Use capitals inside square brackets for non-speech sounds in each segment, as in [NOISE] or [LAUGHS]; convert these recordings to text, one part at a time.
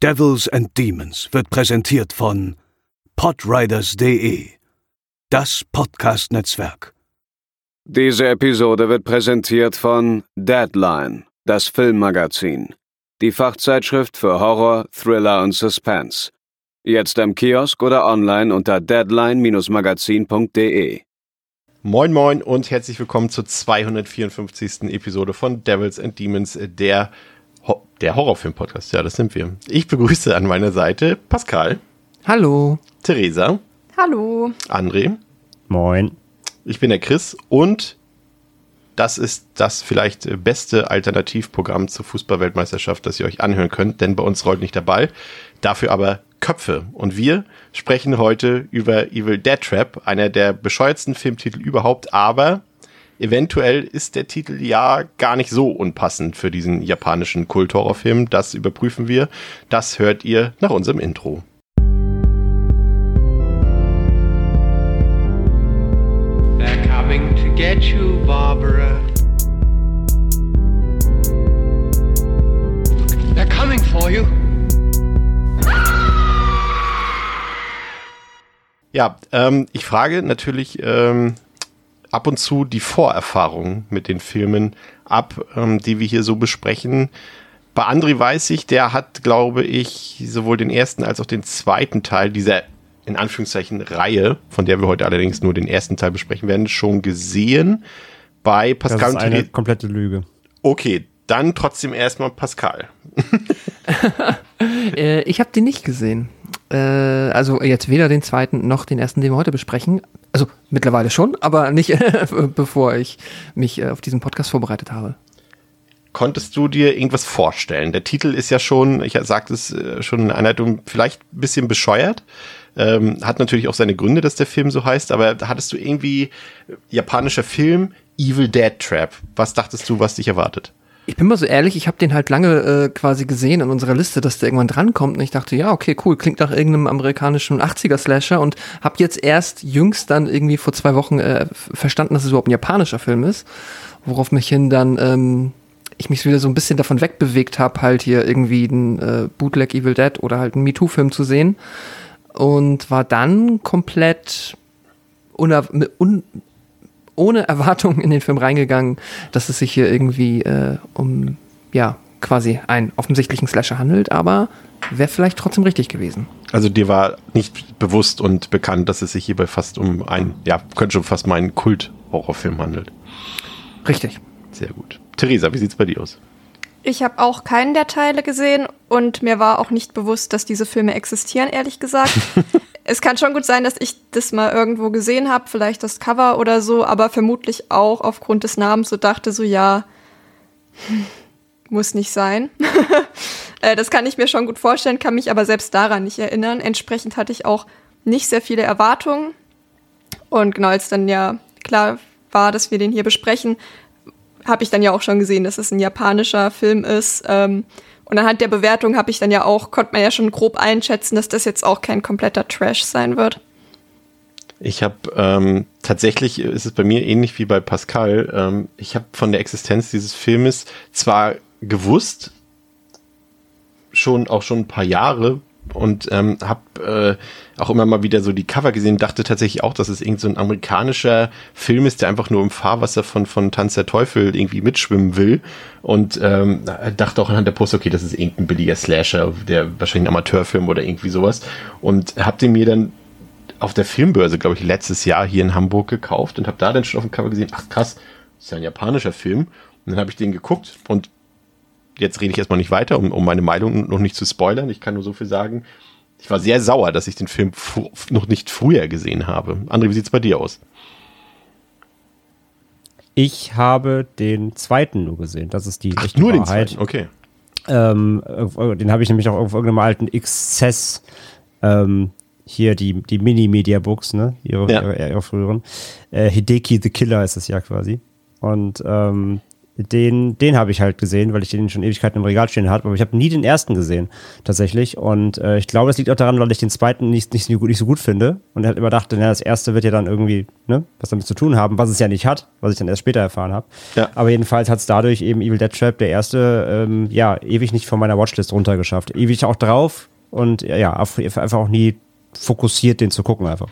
Devils and Demons wird präsentiert von podriders.de, das Podcast-Netzwerk. Diese Episode wird präsentiert von Deadline, das Filmmagazin, die Fachzeitschrift für Horror, Thriller und Suspense. Jetzt im Kiosk oder online unter deadline-magazin.de. Moin Moin und herzlich willkommen zur 254. Episode von Devils and Demons, der der Horrorfilm-Podcast, ja, das sind wir. Ich begrüße an meiner Seite Pascal. Hallo. Theresa. Hallo. André. Moin. Ich bin der Chris und das ist das vielleicht beste Alternativprogramm zur Fußballweltmeisterschaft, das ihr euch anhören könnt, denn bei uns rollt nicht der Ball, dafür aber Köpfe. Und wir sprechen heute über Evil Dead Trap, einer der bescheuertsten Filmtitel überhaupt, aber Eventuell ist der Titel ja gar nicht so unpassend für diesen japanischen Kulthorrorfilm. Das überprüfen wir. Das hört ihr nach unserem Intro. They're coming to get you, Barbara. They're coming for you. Ja, ähm, ich frage natürlich ähm, ab und zu die Vorerfahrungen mit den Filmen ab, ähm, die wir hier so besprechen. Bei André weiß ich, der hat, glaube ich, sowohl den ersten als auch den zweiten Teil dieser in Anführungszeichen Reihe, von der wir heute allerdings nur den ersten Teil besprechen werden, schon gesehen. Bei Pascal das ist eine komplette Lüge. Okay, dann trotzdem erstmal Pascal. [LAUGHS] äh, ich habe den nicht gesehen. Äh, also jetzt weder den zweiten noch den ersten, den wir heute besprechen. Also mittlerweile schon, aber nicht [LAUGHS] bevor ich mich äh, auf diesen Podcast vorbereitet habe. Konntest du dir irgendwas vorstellen? Der Titel ist ja schon, ich sagte es äh, schon in Einleitung, vielleicht ein bisschen bescheuert. Ähm, hat natürlich auch seine Gründe, dass der Film so heißt, aber hattest du irgendwie äh, japanischer Film, Evil Dead Trap? Was dachtest du, was dich erwartet? Ich bin mal so ehrlich, ich habe den halt lange äh, quasi gesehen in unserer Liste, dass der irgendwann drankommt. Und ich dachte, ja, okay, cool, klingt nach irgendeinem amerikanischen 80er-Slasher und habe jetzt erst jüngst dann irgendwie vor zwei Wochen äh, verstanden, dass es überhaupt ein japanischer Film ist, worauf mich hin dann ähm, ich mich wieder so ein bisschen davon wegbewegt habe, halt hier irgendwie ein äh, Bootleg Evil Dead oder halt einen MeToo-Film zu sehen. Und war dann komplett un ohne Erwartungen in den Film reingegangen, dass es sich hier irgendwie äh, um, ja, quasi einen offensichtlichen Slasher handelt, aber wäre vielleicht trotzdem richtig gewesen. Also dir war nicht bewusst und bekannt, dass es sich hierbei fast um einen, ja, könnte schon fast mal einen Kult-Horrorfilm handelt. Richtig. Sehr gut. Theresa, wie sieht's bei dir aus? Ich habe auch keinen der Teile gesehen und mir war auch nicht bewusst, dass diese Filme existieren, ehrlich gesagt. [LAUGHS] es kann schon gut sein, dass ich das mal irgendwo gesehen habe, vielleicht das Cover oder so, aber vermutlich auch aufgrund des Namens so dachte, so ja, muss nicht sein. [LAUGHS] Äh, das kann ich mir schon gut vorstellen, kann mich aber selbst daran nicht erinnern. Entsprechend hatte ich auch nicht sehr viele Erwartungen. Und genau als dann ja klar war, dass wir den hier besprechen, habe ich dann ja auch schon gesehen, dass es ein japanischer Film ist. Ähm, und anhand der Bewertung habe ich dann ja auch, konnte man ja schon grob einschätzen, dass das jetzt auch kein kompletter Trash sein wird. Ich habe ähm, tatsächlich ist es bei mir ähnlich wie bei Pascal. Ähm, ich habe von der Existenz dieses Filmes zwar gewusst, schon auch schon ein paar Jahre, und ähm, habe äh, auch immer mal wieder so die Cover gesehen, dachte tatsächlich auch, dass es irgend so ein amerikanischer Film ist, der einfach nur im Fahrwasser von von Tanz der Teufel irgendwie mitschwimmen will und ähm, dachte auch anhand der Post, okay, das ist irgendein billiger Slasher, der wahrscheinlich ein Amateurfilm oder irgendwie sowas und habe den mir dann auf der Filmbörse, glaube ich, letztes Jahr hier in Hamburg gekauft und habe da dann schon auf dem Cover gesehen, ach krass, ist ja ein japanischer Film und dann habe ich den geguckt und jetzt rede ich erstmal nicht weiter, um, um meine Meinung noch nicht zu spoilern. Ich kann nur so viel sagen. Ich war sehr sauer, dass ich den Film noch nicht früher gesehen habe. André, wie sieht's bei dir aus? Ich habe den zweiten nur gesehen. Das ist die Ach, nur Wahrheit. den zweiten, okay. Ähm, den habe ich nämlich auch auf irgendeinem alten Exzess ähm, hier die, die Mini-Media-Books, ne? Ihre, ja. ihre, ihre früheren. Äh, Hideki the Killer ist es ja quasi. Und ähm, den, den habe ich halt gesehen, weil ich den schon Ewigkeiten im Regal stehen hatte, aber ich habe nie den ersten gesehen, tatsächlich. Und äh, ich glaube, das liegt auch daran, weil ich den zweiten nicht, nicht, so gut, nicht so gut finde. Und er hat immer gedacht, ja, das erste wird ja dann irgendwie ne, was damit zu tun haben, was es ja nicht hat, was ich dann erst später erfahren habe. Ja. Aber jedenfalls hat es dadurch eben Evil Dead Trap, der erste, ähm, ja, ewig nicht von meiner Watchlist runtergeschafft. Ewig auch drauf und ja, einfach auch nie fokussiert, den zu gucken einfach.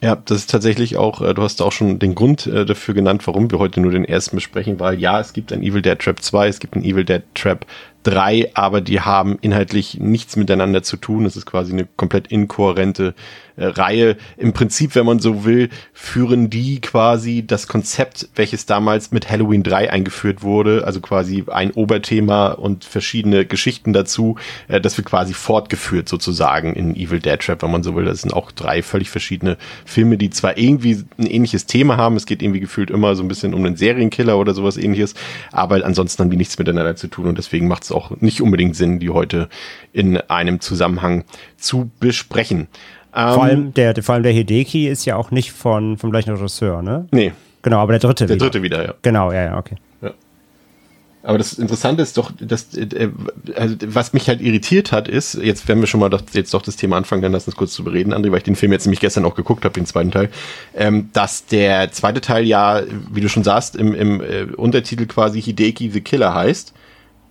Ja, das ist tatsächlich auch, äh, du hast auch schon den Grund äh, dafür genannt, warum wir heute nur den ersten besprechen, weil ja, es gibt ein Evil Dead Trap 2, es gibt ein Evil Dead Trap drei, aber die haben inhaltlich nichts miteinander zu tun. Es ist quasi eine komplett inkohärente äh, Reihe. Im Prinzip, wenn man so will, führen die quasi das Konzept, welches damals mit Halloween 3 eingeführt wurde, also quasi ein Oberthema und verschiedene Geschichten dazu, äh, das wird quasi fortgeführt sozusagen in Evil Dead Trap, wenn man so will. Das sind auch drei völlig verschiedene Filme, die zwar irgendwie ein ähnliches Thema haben, es geht irgendwie gefühlt immer so ein bisschen um einen Serienkiller oder sowas ähnliches, aber ansonsten haben die nichts miteinander zu tun und deswegen macht es auch nicht unbedingt Sinn, die heute in einem Zusammenhang zu besprechen. Ähm, vor, allem der, vor allem der Hideki ist ja auch nicht von, vom gleichen Regisseur, ne? Nee. Genau, aber der dritte der wieder. Der dritte wieder, ja. Genau, ja, ja, okay. Ja. Aber das Interessante ist doch, dass, äh, also, was mich halt irritiert hat, ist, jetzt werden wir schon mal doch, jetzt doch das Thema anfangen, dann lass uns kurz zu bereden, André, weil ich den Film jetzt nämlich gestern auch geguckt habe, den zweiten Teil, ähm, dass der zweite Teil ja, wie du schon sagst, im, im äh, Untertitel quasi Hideki the Killer heißt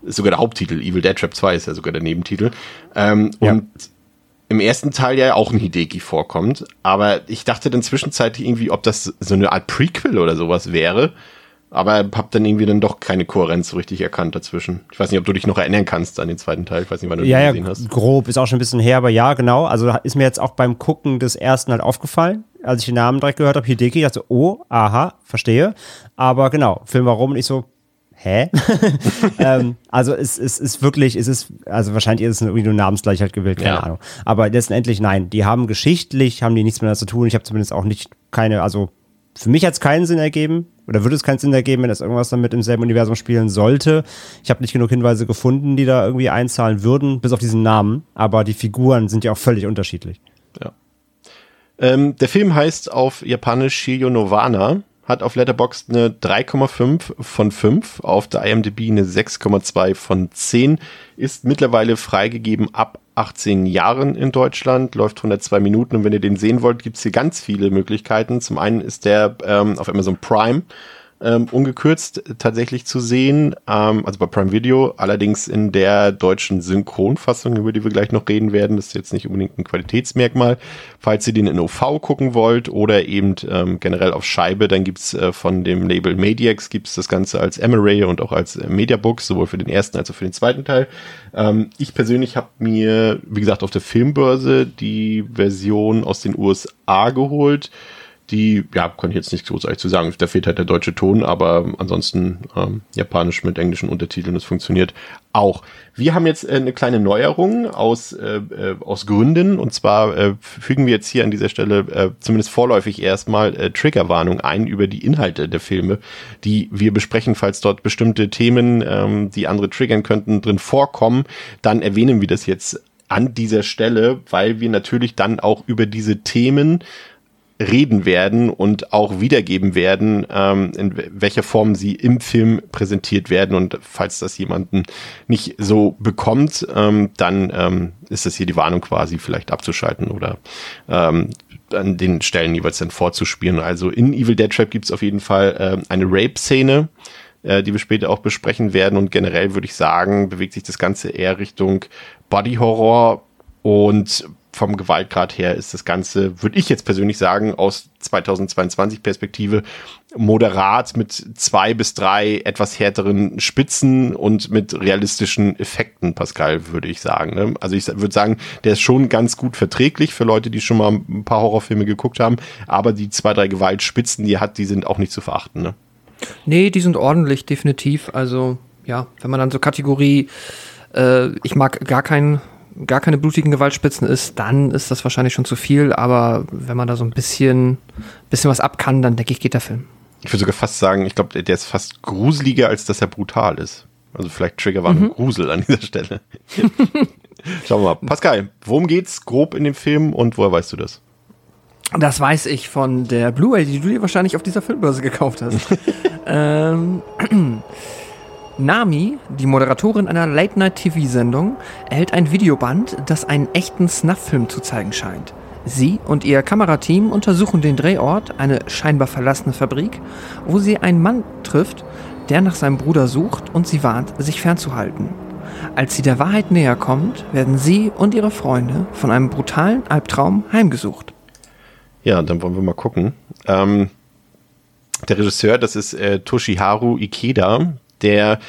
ist sogar der Haupttitel, Evil Dead Trap 2 ist ja sogar der Nebentitel. Ähm, ja. Und im ersten Teil ja auch ein Hideki vorkommt, aber ich dachte dann zwischenzeitlich irgendwie, ob das so eine Art Prequel oder sowas wäre, aber hab dann irgendwie dann doch keine Kohärenz so richtig erkannt dazwischen. Ich weiß nicht, ob du dich noch erinnern kannst an den zweiten Teil, ich weiß nicht, wann du ja, den gesehen hast. grob, ist auch schon ein bisschen her, aber ja, genau, also ist mir jetzt auch beim Gucken des ersten halt aufgefallen, als ich den Namen direkt gehört habe, Hideki, dachte so, oh, aha, verstehe, aber genau, Film warum und ich so, hä? [LAUGHS] ähm, also es, es ist wirklich, es ist, also wahrscheinlich ist es irgendwie nur Namensgleichheit gewählt, keine ja. Ahnung. Aber letztendlich nein, die haben geschichtlich, haben die nichts miteinander zu tun. Ich habe zumindest auch nicht keine, also für mich hat es keinen Sinn ergeben oder würde es keinen Sinn ergeben, wenn das irgendwas damit im selben Universum spielen sollte. Ich habe nicht genug Hinweise gefunden, die da irgendwie einzahlen würden, bis auf diesen Namen. Aber die Figuren sind ja auch völlig unterschiedlich. Ja. Ähm, der Film heißt auf Japanisch Shiyo Novana hat auf Letterboxd eine 3,5 von 5, auf der IMDb eine 6,2 von 10, ist mittlerweile freigegeben ab 18 Jahren in Deutschland, läuft 102 Minuten und wenn ihr den sehen wollt, gibt's hier ganz viele Möglichkeiten. Zum einen ist der ähm, auf Amazon Prime ähm, ungekürzt tatsächlich zu sehen, ähm, also bei Prime Video, allerdings in der deutschen Synchronfassung, über die wir gleich noch reden werden. Das ist jetzt nicht unbedingt ein Qualitätsmerkmal. Falls ihr den in OV gucken wollt oder eben ähm, generell auf Scheibe, dann gibt's äh, von dem Label Mediax gibt's das Ganze als M-Array und auch als äh, Mediabook, sowohl für den ersten als auch für den zweiten Teil. Ähm, ich persönlich habe mir, wie gesagt, auf der Filmbörse die Version aus den USA geholt die, ja, kann ich jetzt nicht großartig zu sagen. Da fehlt halt der deutsche Ton, aber ansonsten ähm, japanisch mit englischen Untertiteln, das funktioniert auch. Wir haben jetzt äh, eine kleine Neuerung aus, äh, äh, aus Gründen und zwar äh, fügen wir jetzt hier an dieser Stelle äh, zumindest vorläufig erstmal äh, Triggerwarnung ein über die Inhalte der Filme, die wir besprechen, falls dort bestimmte Themen, ähm, die andere triggern könnten, drin vorkommen, dann erwähnen wir das jetzt an dieser Stelle, weil wir natürlich dann auch über diese Themen reden werden und auch wiedergeben werden, ähm, in welcher Form sie im Film präsentiert werden. Und falls das jemanden nicht so bekommt, ähm, dann ähm, ist das hier die Warnung quasi vielleicht abzuschalten oder ähm, an den Stellen jeweils dann vorzuspielen. Also in Evil Dead Trap gibt es auf jeden Fall äh, eine Rape-Szene, äh, die wir später auch besprechen werden. Und generell würde ich sagen, bewegt sich das Ganze eher Richtung Body Horror und vom Gewaltgrad her ist das Ganze, würde ich jetzt persönlich sagen, aus 2022 Perspektive moderat mit zwei bis drei etwas härteren Spitzen und mit realistischen Effekten, Pascal, würde ich sagen. Ne? Also ich würde sagen, der ist schon ganz gut verträglich für Leute, die schon mal ein paar Horrorfilme geguckt haben, aber die zwei, drei Gewaltspitzen, die er hat, die sind auch nicht zu verachten. Ne? Nee, die sind ordentlich, definitiv. Also ja, wenn man dann so Kategorie, äh, ich mag gar keinen gar keine blutigen Gewaltspitzen ist, dann ist das wahrscheinlich schon zu viel. Aber wenn man da so ein bisschen, bisschen was ab kann, dann denke ich, geht der Film. Ich würde sogar fast sagen, ich glaube, der ist fast gruseliger, als dass er brutal ist. Also vielleicht Trigger war mhm. Grusel an dieser Stelle. [LAUGHS] Schauen wir mal. Pascal, worum geht's grob in dem Film und woher weißt du das? Das weiß ich von der Blu-ray, die du dir wahrscheinlich auf dieser Filmbörse gekauft hast. [LAUGHS] ähm, Nami, die Moderatorin einer Late-Night-TV-Sendung, erhält ein Videoband, das einen echten Snuff-Film zu zeigen scheint. Sie und ihr Kamerateam untersuchen den Drehort, eine scheinbar verlassene Fabrik, wo sie einen Mann trifft, der nach seinem Bruder sucht und sie warnt, sich fernzuhalten. Als sie der Wahrheit näher kommt, werden sie und ihre Freunde von einem brutalen Albtraum heimgesucht. Ja, dann wollen wir mal gucken. Ähm, der Regisseur, das ist äh, Toshiharu Ikeda, der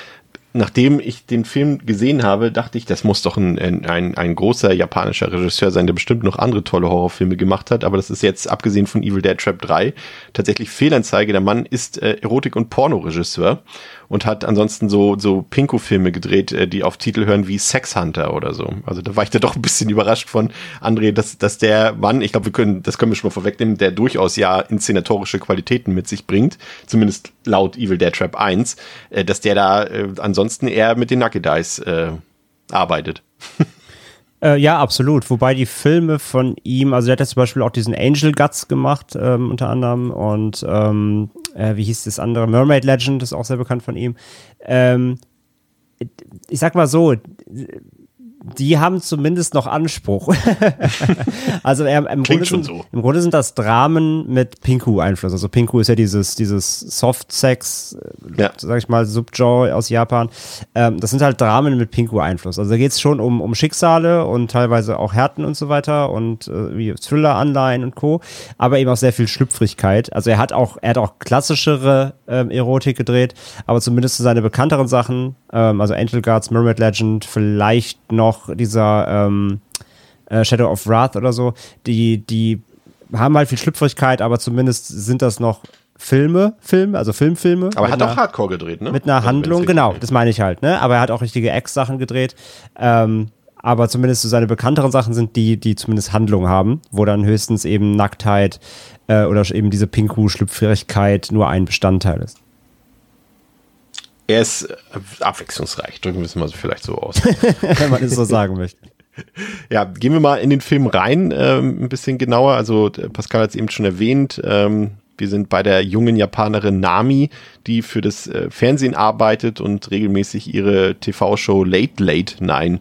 nachdem ich den Film gesehen habe, dachte ich, das muss doch ein, ein, ein großer japanischer Regisseur sein, der bestimmt noch andere tolle Horrorfilme gemacht hat. Aber das ist jetzt, abgesehen von Evil Dead Trap 3, tatsächlich Fehlanzeige. Der Mann ist äh, Erotik- und Pornoregisseur und hat ansonsten so, so Pinko-Filme gedreht, äh, die auf Titel hören wie Sex Hunter oder so. Also da war ich da doch ein bisschen [LAUGHS] überrascht von André, dass, dass der Mann, ich glaube, wir können, das können wir schon mal vorwegnehmen, der durchaus ja inszenatorische Qualitäten mit sich bringt, zumindest laut Evil Dead Trap 1, äh, dass der da äh, ansonsten eher mit den Nucky Dice äh, arbeitet. [LAUGHS] Äh, ja, absolut. Wobei die Filme von ihm, also er hat ja zum Beispiel auch diesen Angel Guts gemacht, ähm, unter anderem, und ähm, äh, wie hieß das andere? Mermaid Legend ist auch sehr bekannt von ihm. Ähm, ich sag mal so, die haben zumindest noch Anspruch. [LAUGHS] also er, im, Grunde sind, so. im, Grunde sind, das Dramen mit Pinku-Einfluss. Also Pinku ist ja dieses, dieses Soft-Sex, ja. sag ich mal, Subgenre aus Japan. Ähm, das sind halt Dramen mit Pinku-Einfluss. Also da geht es schon um, um Schicksale und teilweise auch Härten und so weiter und äh, wie Thriller-Anleihen und Co. Aber eben auch sehr viel Schlüpfrigkeit. Also er hat auch, er hat auch klassischere ähm, Erotik gedreht, aber zumindest seine bekannteren Sachen, ähm, also Angel Guards, Mermaid Legend, vielleicht noch noch dieser ähm, äh, Shadow of Wrath oder so, die, die haben halt viel Schlüpfrigkeit, aber zumindest sind das noch Filme, Filme, also Filmfilme. Aber er hat einer, auch Hardcore gedreht, ne? Mit einer also Handlung, genau, das meine ich halt, ne? Aber er hat auch richtige Ex-Sachen gedreht. Ähm, aber zumindest so seine bekannteren Sachen sind die, die zumindest Handlung haben, wo dann höchstens eben Nacktheit äh, oder eben diese Pinku-Schlüpfrigkeit nur ein Bestandteil ist. Er ist äh, abwechslungsreich, drücken wir es mal vielleicht so aus. [LAUGHS] Wenn man es so sagen möchte. [LAUGHS] Ja, gehen wir mal in den Film rein, ähm, ein bisschen genauer. Also Pascal hat es eben schon erwähnt. Ähm, wir sind bei der jungen Japanerin Nami, die für das äh, Fernsehen arbeitet und regelmäßig ihre TV-Show Late Late Nine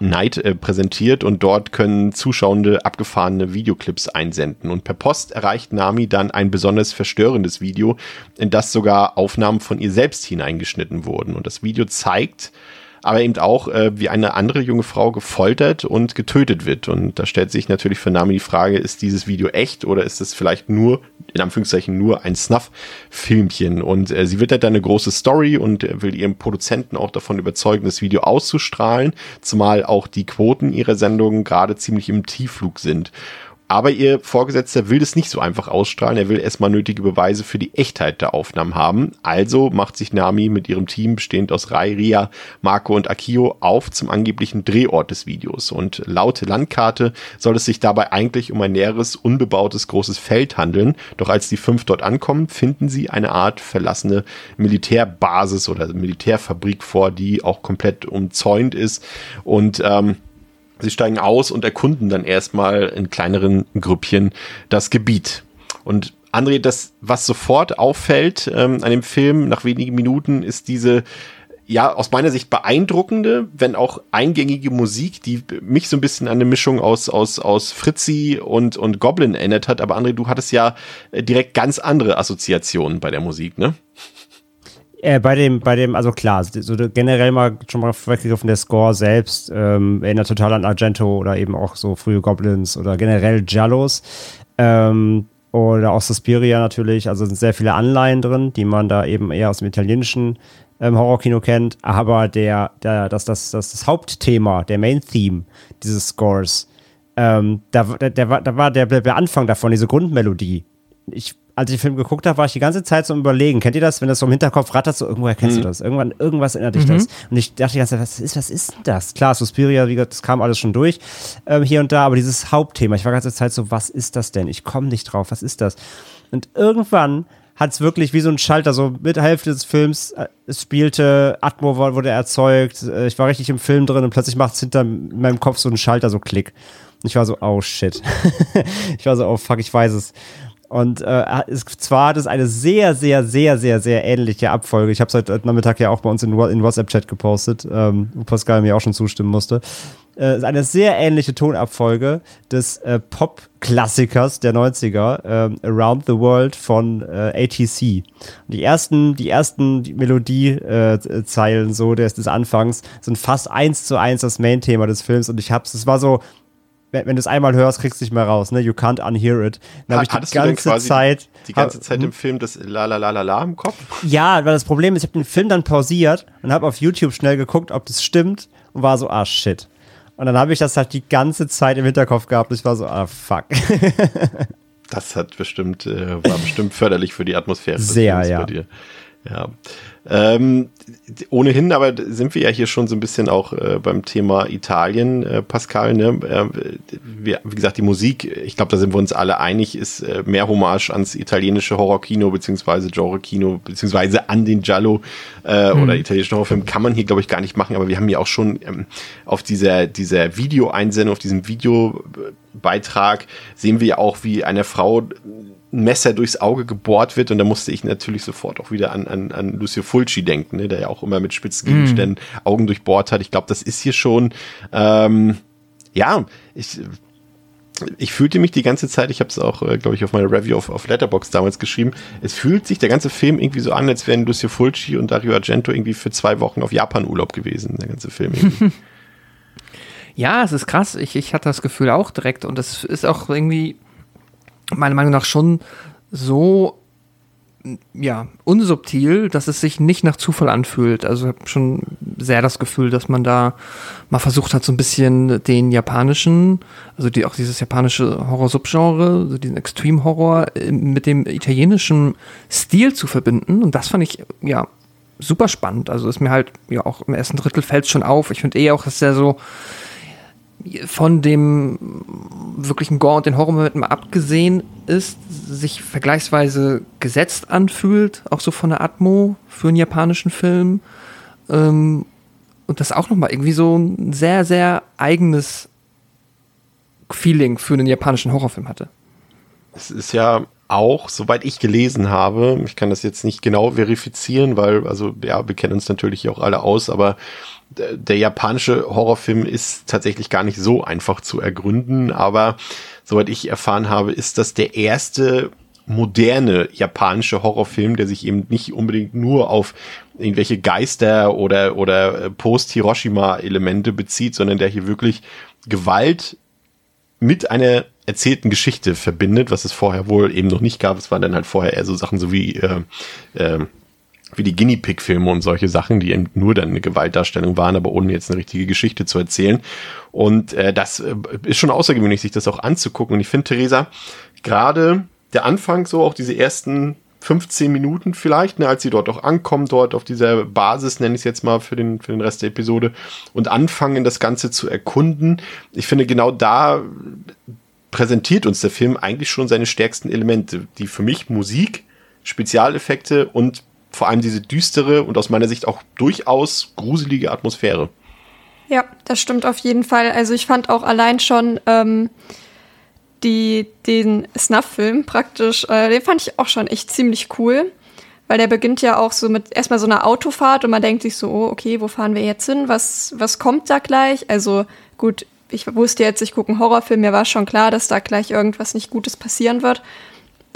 Night äh, präsentiert und dort können Zuschauende abgefahrene Videoclips einsenden. Und per Post erreicht Nami dann ein besonders verstörendes Video, in das sogar Aufnahmen von ihr selbst hineingeschnitten wurden. Und das Video zeigt, aber eben auch, äh, wie eine andere junge Frau gefoltert und getötet wird. Und da stellt sich natürlich für Nami die Frage, ist dieses Video echt oder ist es vielleicht nur, in Anführungszeichen, nur ein Snuff-Filmchen? Und äh, sie wird halt eine große Story und äh, will ihren Produzenten auch davon überzeugen, das Video auszustrahlen, zumal auch die Quoten ihrer Sendungen gerade ziemlich im Tiefflug sind. Aber ihr Vorgesetzter will das nicht so einfach ausstrahlen. Er will erstmal nötige Beweise für die Echtheit der Aufnahmen haben. Also macht sich Nami mit ihrem Team, bestehend aus Rai, Ria, Marco und Akio, auf zum angeblichen Drehort des Videos. Und laut Landkarte soll es sich dabei eigentlich um ein näheres, unbebautes großes Feld handeln. Doch als die fünf dort ankommen, finden sie eine Art verlassene Militärbasis oder Militärfabrik vor, die auch komplett umzäunt ist. Und ähm, Sie steigen aus und erkunden dann erstmal in kleineren Grüppchen das Gebiet. Und André, das, was sofort auffällt ähm, an dem Film nach wenigen Minuten, ist diese ja, aus meiner Sicht beeindruckende, wenn auch eingängige Musik, die mich so ein bisschen an eine Mischung aus, aus, aus Fritzi und, und Goblin erinnert hat. Aber André, du hattest ja äh, direkt ganz andere Assoziationen bei der Musik, ne? Äh, bei dem, bei dem, also klar, so generell mal schon mal weggegriffen, der Score selbst ähm, erinnert total an Argento oder eben auch so frühe Goblins oder generell Jallos. Ähm, oder auch Suspiria natürlich, also sind sehr viele Anleihen drin, die man da eben eher aus dem italienischen ähm, Horrorkino kennt, aber der, der, das, das, das, das Hauptthema, der Main Theme dieses Scores, ähm, da, der, der, war, da war der, der Anfang davon, diese Grundmelodie. Ich als ich den Film geguckt habe, war ich die ganze Zeit so im Überlegen. Kennt ihr das, wenn das so im Hinterkopf rattert, so irgendwoher kennst mhm. du das? Irgendwann, irgendwas erinnert dich mhm. das. Und ich dachte die ganze Zeit, was ist, was ist denn das? Klar, Suspiria, wie gesagt, das kam alles schon durch, ähm, hier und da, aber dieses Hauptthema, ich war die ganze Zeit so, was ist das denn? Ich komme nicht drauf, was ist das? Und irgendwann hat es wirklich wie so ein Schalter, so mit Hälfte des Films, äh, es spielte, Atmo wurde erzeugt, äh, ich war richtig im Film drin und plötzlich macht es hinter meinem Kopf so einen Schalter, so Klick. Und ich war so, oh shit. [LAUGHS] ich war so, oh fuck, ich weiß es. Und äh, ist, zwar hat es eine sehr, sehr, sehr, sehr, sehr ähnliche Abfolge. Ich habe es heute Nachmittag ja auch bei uns in, in WhatsApp-Chat gepostet, ähm, wo Pascal mir auch schon zustimmen musste. Äh, ist eine sehr ähnliche Tonabfolge des äh, Pop-Klassikers der 90er, äh, Around the World von äh, ATC. Die ersten, die ersten Melodiezeilen so des, des Anfangs sind fast eins zu eins das Main-Thema des Films und ich hab's, es war so, wenn, wenn du es einmal hörst, kriegst du nicht mehr raus, ne? You can't unhear it. Dann habe ich die ganze Zeit. Die ganze Zeit im Film das La La La La La im Kopf? Ja, weil das Problem ist, ich habe den Film dann pausiert und habe auf YouTube schnell geguckt, ob das stimmt und war so, ah shit. Und dann habe ich das halt die ganze Zeit im Hinterkopf gehabt und ich war so, ah fuck. [LAUGHS] das hat bestimmt, äh, war bestimmt förderlich für die Atmosphäre. Sehr, ja. Ja. Ähm, ohnehin, aber sind wir ja hier schon so ein bisschen auch äh, beim Thema Italien, äh, Pascal. Ne? Äh, wir, wie gesagt, die Musik, ich glaube, da sind wir uns alle einig, ist äh, mehr Hommage ans italienische Horrorkino beziehungsweise Genre-Kino beziehungsweise an den Giallo äh, mhm. oder italienischen Horrorfilm kann man hier, glaube ich, gar nicht machen. Aber wir haben ja auch schon ähm, auf dieser dieser Videoeinsendung, auf diesem Videobeitrag sehen wir ja auch, wie eine Frau Messer durchs Auge gebohrt wird und da musste ich natürlich sofort auch wieder an, an, an Lucio Fulci denken, ne, der ja auch immer mit spitzen Gegenständen mm. Augen durchbohrt hat. Ich glaube, das ist hier schon, ähm, ja, ich, ich fühlte mich die ganze Zeit, ich habe es auch, äh, glaube ich, auf meiner Review auf, auf Letterbox damals geschrieben, es fühlt sich der ganze Film irgendwie so an, als wären Lucio Fulci und Dario Argento irgendwie für zwei Wochen auf Japan-Urlaub gewesen, der ganze Film. [LAUGHS] ja, es ist krass. Ich, ich hatte das Gefühl auch direkt und das ist auch irgendwie meiner Meinung nach schon so ja, unsubtil, dass es sich nicht nach Zufall anfühlt. Also ich habe schon sehr das Gefühl, dass man da mal versucht hat, so ein bisschen den japanischen, also die, auch dieses japanische Horror-Subgenre, also diesen Extreme-Horror mit dem italienischen Stil zu verbinden. Und das fand ich, ja, super spannend. Also ist mir halt, ja, auch im ersten Drittel fällt es schon auf. Ich finde eh auch, dass der so von dem wirklichen Gore und den Horrormomenten mal abgesehen ist, sich vergleichsweise gesetzt anfühlt, auch so von der Atmo für einen japanischen Film. Ähm, und das auch nochmal irgendwie so ein sehr, sehr eigenes Feeling für einen japanischen Horrorfilm hatte. Es ist ja auch, soweit ich gelesen habe, ich kann das jetzt nicht genau verifizieren, weil, also, ja, wir kennen uns natürlich auch alle aus, aber der japanische Horrorfilm ist tatsächlich gar nicht so einfach zu ergründen, aber soweit ich erfahren habe, ist das der erste moderne japanische Horrorfilm, der sich eben nicht unbedingt nur auf irgendwelche Geister oder, oder Post-Hiroshima-Elemente bezieht, sondern der hier wirklich Gewalt mit einer erzählten Geschichte verbindet, was es vorher wohl eben noch nicht gab. Es waren dann halt vorher eher so Sachen so wie äh, äh, wie die Guinea Pig Filme und solche Sachen, die eben nur dann eine Gewaltdarstellung waren, aber ohne jetzt eine richtige Geschichte zu erzählen. Und äh, das äh, ist schon außergewöhnlich, sich das auch anzugucken. Und ich finde, Theresa, gerade der Anfang, so auch diese ersten 15 Minuten vielleicht, ne, als sie dort auch ankommen, dort auf dieser Basis, nenne ich es jetzt mal für den, für den Rest der Episode, und anfangen, das Ganze zu erkunden. Ich finde, genau da präsentiert uns der Film eigentlich schon seine stärksten Elemente, die für mich Musik, Spezialeffekte und vor allem diese düstere und aus meiner Sicht auch durchaus gruselige Atmosphäre. Ja, das stimmt auf jeden Fall. Also ich fand auch allein schon ähm, die, den Snuff-Film praktisch, äh, den fand ich auch schon echt ziemlich cool. Weil der beginnt ja auch so mit erstmal so einer Autofahrt und man denkt sich so, oh, okay, wo fahren wir jetzt hin? Was, was kommt da gleich? Also gut, ich wusste jetzt, ich gucke einen Horrorfilm, mir war schon klar, dass da gleich irgendwas nicht Gutes passieren wird.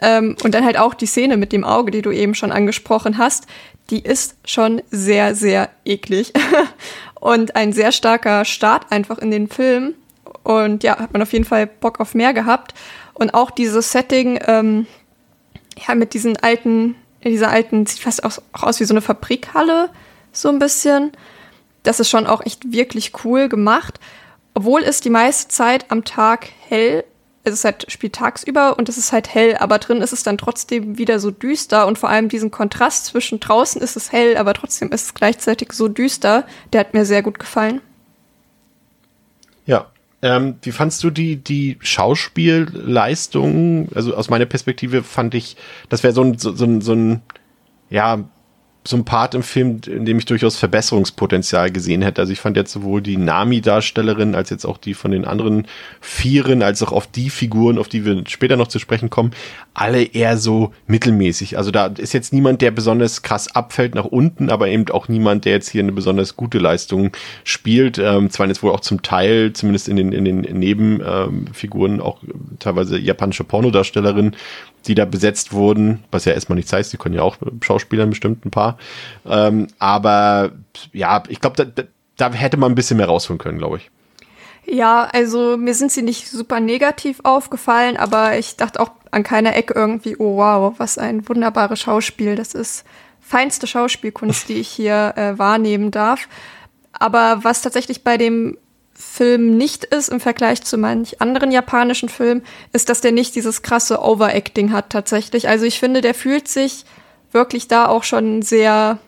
Ähm, und dann halt auch die Szene mit dem Auge, die du eben schon angesprochen hast, die ist schon sehr, sehr eklig. [LAUGHS] und ein sehr starker Start einfach in den Film. Und ja, hat man auf jeden Fall Bock auf mehr gehabt. Und auch dieses Setting, ähm, ja, mit diesen alten, dieser alten, sieht fast auch, auch aus wie so eine Fabrikhalle, so ein bisschen. Das ist schon auch echt wirklich cool gemacht. Obwohl es die meiste Zeit am Tag hell es ist halt spielt tagsüber und es ist halt hell, aber drin ist es dann trotzdem wieder so düster und vor allem diesen Kontrast zwischen draußen ist es hell, aber trotzdem ist es gleichzeitig so düster, der hat mir sehr gut gefallen. Ja. Ähm, wie fandst du die, die Schauspielleistung? Also aus meiner Perspektive fand ich, das wäre so ein, so, so, so ein, ja, so ein Part im Film, in dem ich durchaus Verbesserungspotenzial gesehen hätte. Also ich fand jetzt sowohl die Nami-Darstellerin als jetzt auch die von den anderen Vieren, als auch auf die Figuren, auf die wir später noch zu sprechen kommen, alle eher so mittelmäßig. Also da ist jetzt niemand, der besonders krass abfällt nach unten, aber eben auch niemand, der jetzt hier eine besonders gute Leistung spielt. Ähm, zwar jetzt wohl auch zum Teil, zumindest in den, in den Nebenfiguren, ähm, auch teilweise japanische Pornodarstellerin, die da besetzt wurden, was ja erstmal nichts heißt, die können ja auch Schauspielern bestimmt ein paar. Ähm, aber ja, ich glaube, da, da hätte man ein bisschen mehr rausholen können, glaube ich. Ja, also mir sind sie nicht super negativ aufgefallen, aber ich dachte auch an keiner Ecke irgendwie, oh wow, was ein wunderbares Schauspiel. Das ist feinste Schauspielkunst, [LAUGHS] die ich hier äh, wahrnehmen darf. Aber was tatsächlich bei dem Film nicht ist im Vergleich zu manch anderen japanischen Filmen, ist, dass der nicht dieses krasse Overacting hat tatsächlich. Also ich finde, der fühlt sich wirklich da auch schon sehr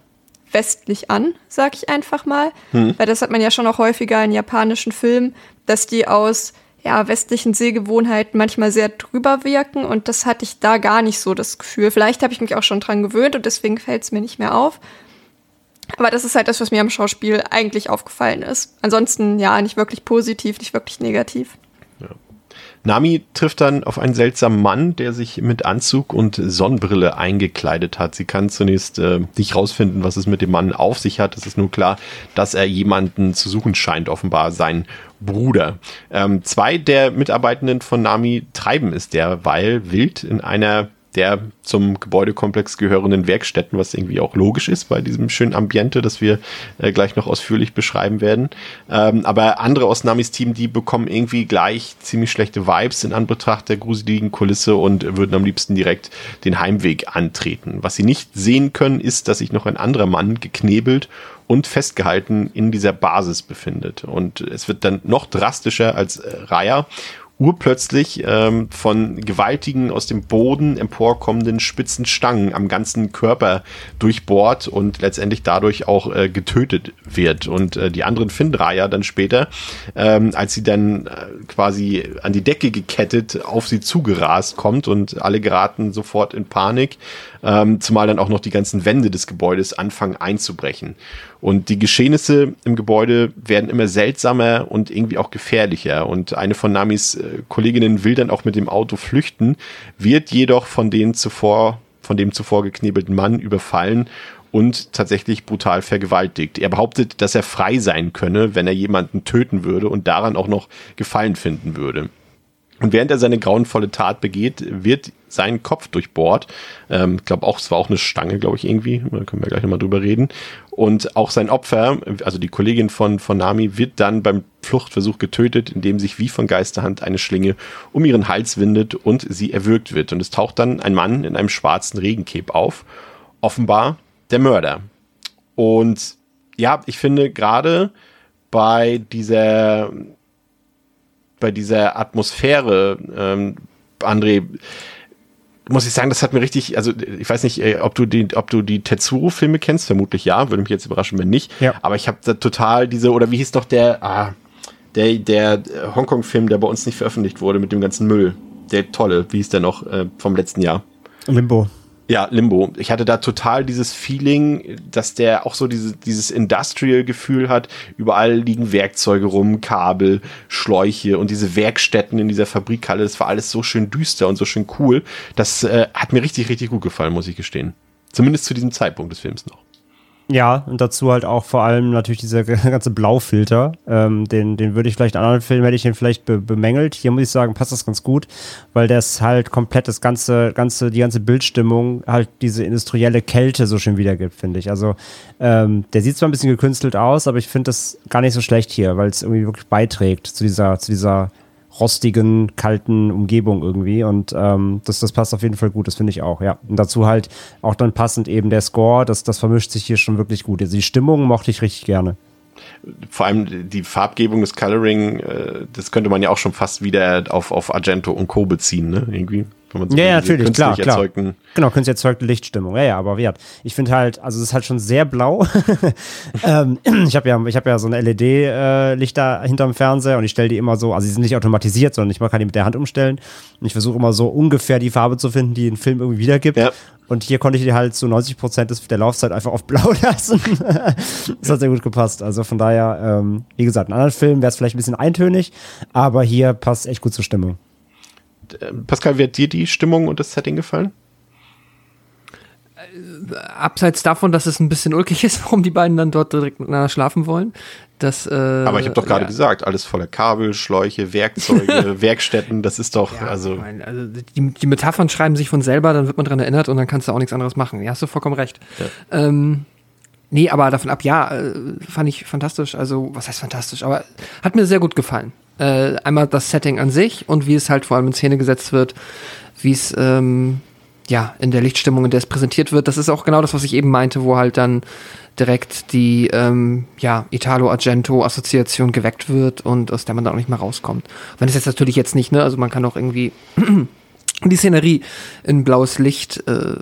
westlich an, sag ich einfach mal. Hm. Weil das hat man ja schon auch häufiger in japanischen Filmen, dass die aus ja, westlichen Sehgewohnheiten manchmal sehr drüber wirken und das hatte ich da gar nicht so das Gefühl. Vielleicht habe ich mich auch schon dran gewöhnt und deswegen fällt es mir nicht mehr auf. Aber das ist halt das, was mir am Schauspiel eigentlich aufgefallen ist. Ansonsten ja, nicht wirklich positiv, nicht wirklich negativ. Ja. Nami trifft dann auf einen seltsamen Mann, der sich mit Anzug und Sonnenbrille eingekleidet hat. Sie kann zunächst äh, nicht rausfinden, was es mit dem Mann auf sich hat. Es ist nur klar, dass er jemanden zu suchen scheint, offenbar sein Bruder. Ähm, zwei der Mitarbeitenden von Nami treiben es derweil wild in einer der zum Gebäudekomplex gehörenden Werkstätten, was irgendwie auch logisch ist bei diesem schönen Ambiente, das wir äh, gleich noch ausführlich beschreiben werden. Ähm, aber andere aus Namis Team, die bekommen irgendwie gleich ziemlich schlechte Vibes in Anbetracht der gruseligen Kulisse und würden am liebsten direkt den Heimweg antreten. Was sie nicht sehen können, ist, dass sich noch ein anderer Mann geknebelt und festgehalten in dieser Basis befindet. Und es wird dann noch drastischer als äh, Raya urplötzlich ähm, von gewaltigen aus dem Boden emporkommenden spitzen Stangen am ganzen Körper durchbohrt und letztendlich dadurch auch äh, getötet wird. Und äh, die anderen Raya dann später, ähm, als sie dann äh, quasi an die Decke gekettet auf sie zugerast kommt und alle geraten sofort in Panik, ähm, zumal dann auch noch die ganzen Wände des Gebäudes anfangen einzubrechen. Und die Geschehnisse im Gebäude werden immer seltsamer und irgendwie auch gefährlicher. Und eine von Namis äh, Kolleginnen will dann auch mit dem Auto flüchten, wird jedoch von den zuvor, von dem zuvor geknebelten Mann überfallen und tatsächlich brutal vergewaltigt. Er behauptet, dass er frei sein könne, wenn er jemanden töten würde und daran auch noch Gefallen finden würde. Und während er seine grauenvolle Tat begeht, wird sein Kopf durchbohrt. Ähm, ich glaube auch, es war auch eine Stange, glaube ich, irgendwie. Da können wir gleich nochmal drüber reden. Und auch sein Opfer, also die Kollegin von, von Nami, wird dann beim Fluchtversuch getötet, indem sich wie von Geisterhand eine Schlinge um ihren Hals windet und sie erwürgt wird. Und es taucht dann ein Mann in einem schwarzen Regenkeb auf. Offenbar der Mörder. Und ja, ich finde gerade bei dieser bei dieser Atmosphäre, ähm, André, muss ich sagen, das hat mir richtig, also ich weiß nicht, äh, ob du die, ob du die Tetsuro-Filme kennst, vermutlich ja, würde mich jetzt überraschen, wenn nicht. Ja. Aber ich habe da total diese, oder wie hieß doch der, ah, der, der Hongkong-Film, der bei uns nicht veröffentlicht wurde mit dem ganzen Müll. Der tolle, wie hieß der noch, äh, vom letzten Jahr? Limbo. Ja, Limbo. Ich hatte da total dieses Feeling, dass der auch so diese, dieses Industrial-Gefühl hat. Überall liegen Werkzeuge rum, Kabel, Schläuche und diese Werkstätten in dieser Fabrikhalle. Das war alles so schön düster und so schön cool. Das äh, hat mir richtig, richtig gut gefallen, muss ich gestehen. Zumindest zu diesem Zeitpunkt des Films noch. Ja, und dazu halt auch vor allem natürlich dieser [LAUGHS] ganze Blaufilter. Ähm, den, den würde ich vielleicht in anderen Filmen hätte ich den vielleicht be bemängelt. Hier muss ich sagen, passt das ganz gut, weil das halt komplett das ganze, ganze, die ganze Bildstimmung halt diese industrielle Kälte so schön wiedergibt, finde ich. Also ähm, der sieht zwar ein bisschen gekünstelt aus, aber ich finde das gar nicht so schlecht hier, weil es irgendwie wirklich beiträgt zu dieser, zu dieser rostigen, kalten Umgebung irgendwie. Und ähm, das, das passt auf jeden Fall gut, das finde ich auch, ja. Und dazu halt auch dann passend eben der Score, das, das vermischt sich hier schon wirklich gut. Also die Stimmung mochte ich richtig gerne. Vor allem die Farbgebung, das Coloring, äh, das könnte man ja auch schon fast wieder auf, auf Argento und Co. beziehen, ne? Irgendwie. Wenn man so Ja, ja, natürlich, klar, klar. Genau, künstlich erzeugte Lichtstimmung. Ja, ja, aber wie gesagt, ich finde halt, also es ist halt schon sehr blau. [LAUGHS] ähm, ich habe ja, ich habe ja so ein LED-Lichter hinterm Fernseher und ich stelle die immer so, also die sind nicht automatisiert, sondern ich kann die mit der Hand umstellen. Und ich versuche immer so ungefähr die Farbe zu finden, die ein Film irgendwie wiedergibt. Ja. Und hier konnte ich die halt zu 90 Prozent der Laufzeit einfach auf blau [LAUGHS] lassen. das hat sehr gut gepasst. Also von daher, ähm, wie gesagt, in anderen Filmen wäre es vielleicht ein bisschen eintönig, aber hier passt echt gut zur Stimmung. Äh, Pascal, wie hat dir die Stimmung und das Setting gefallen? Abseits davon, dass es ein bisschen ulkig ist, [LAUGHS] warum die beiden dann dort direkt miteinander schlafen wollen. Das, äh, Aber ich habe doch gerade ja. gesagt, alles voller Kabel, Schläuche, Werkzeuge, [LAUGHS] Werkstätten, das ist doch, Ja, also ich meine, also die, die Metaphern schreiben sich von selber, dann wird man dran erinnert und dann kannst du auch nichts anderes machen. Ja, hast du vollkommen recht. Ähm, nee, aber davon ab, ja, äh, fand ich fantastisch. Also, was heißt fantastisch? Aber hat mir sehr gut gefallen. Äh, einmal das Setting an sich und wie es halt vor allem in Szene gesetzt wird, wie es ähm, ja in der Lichtstimmung, in der es präsentiert wird. Das ist auch genau das, was ich eben meinte, wo halt dann direkt die ähm, ja, Italo-Argento-Assoziation geweckt wird und aus der man dann auch nicht mehr rauskommt. Wenn es jetzt natürlich jetzt nicht, ne, also man kann auch irgendwie [CLEARS THROAT] die Szenerie in blaues Licht äh,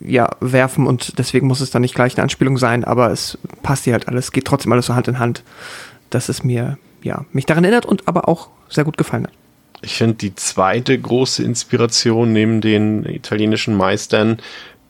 ja, werfen und deswegen muss es dann nicht gleich eine Anspielung sein, aber es passt hier halt alles, geht trotzdem alles so Hand in Hand, dass es mir, ja, mich daran erinnert und aber auch sehr gut gefallen hat. Ich finde, die zweite große Inspiration neben den italienischen Meistern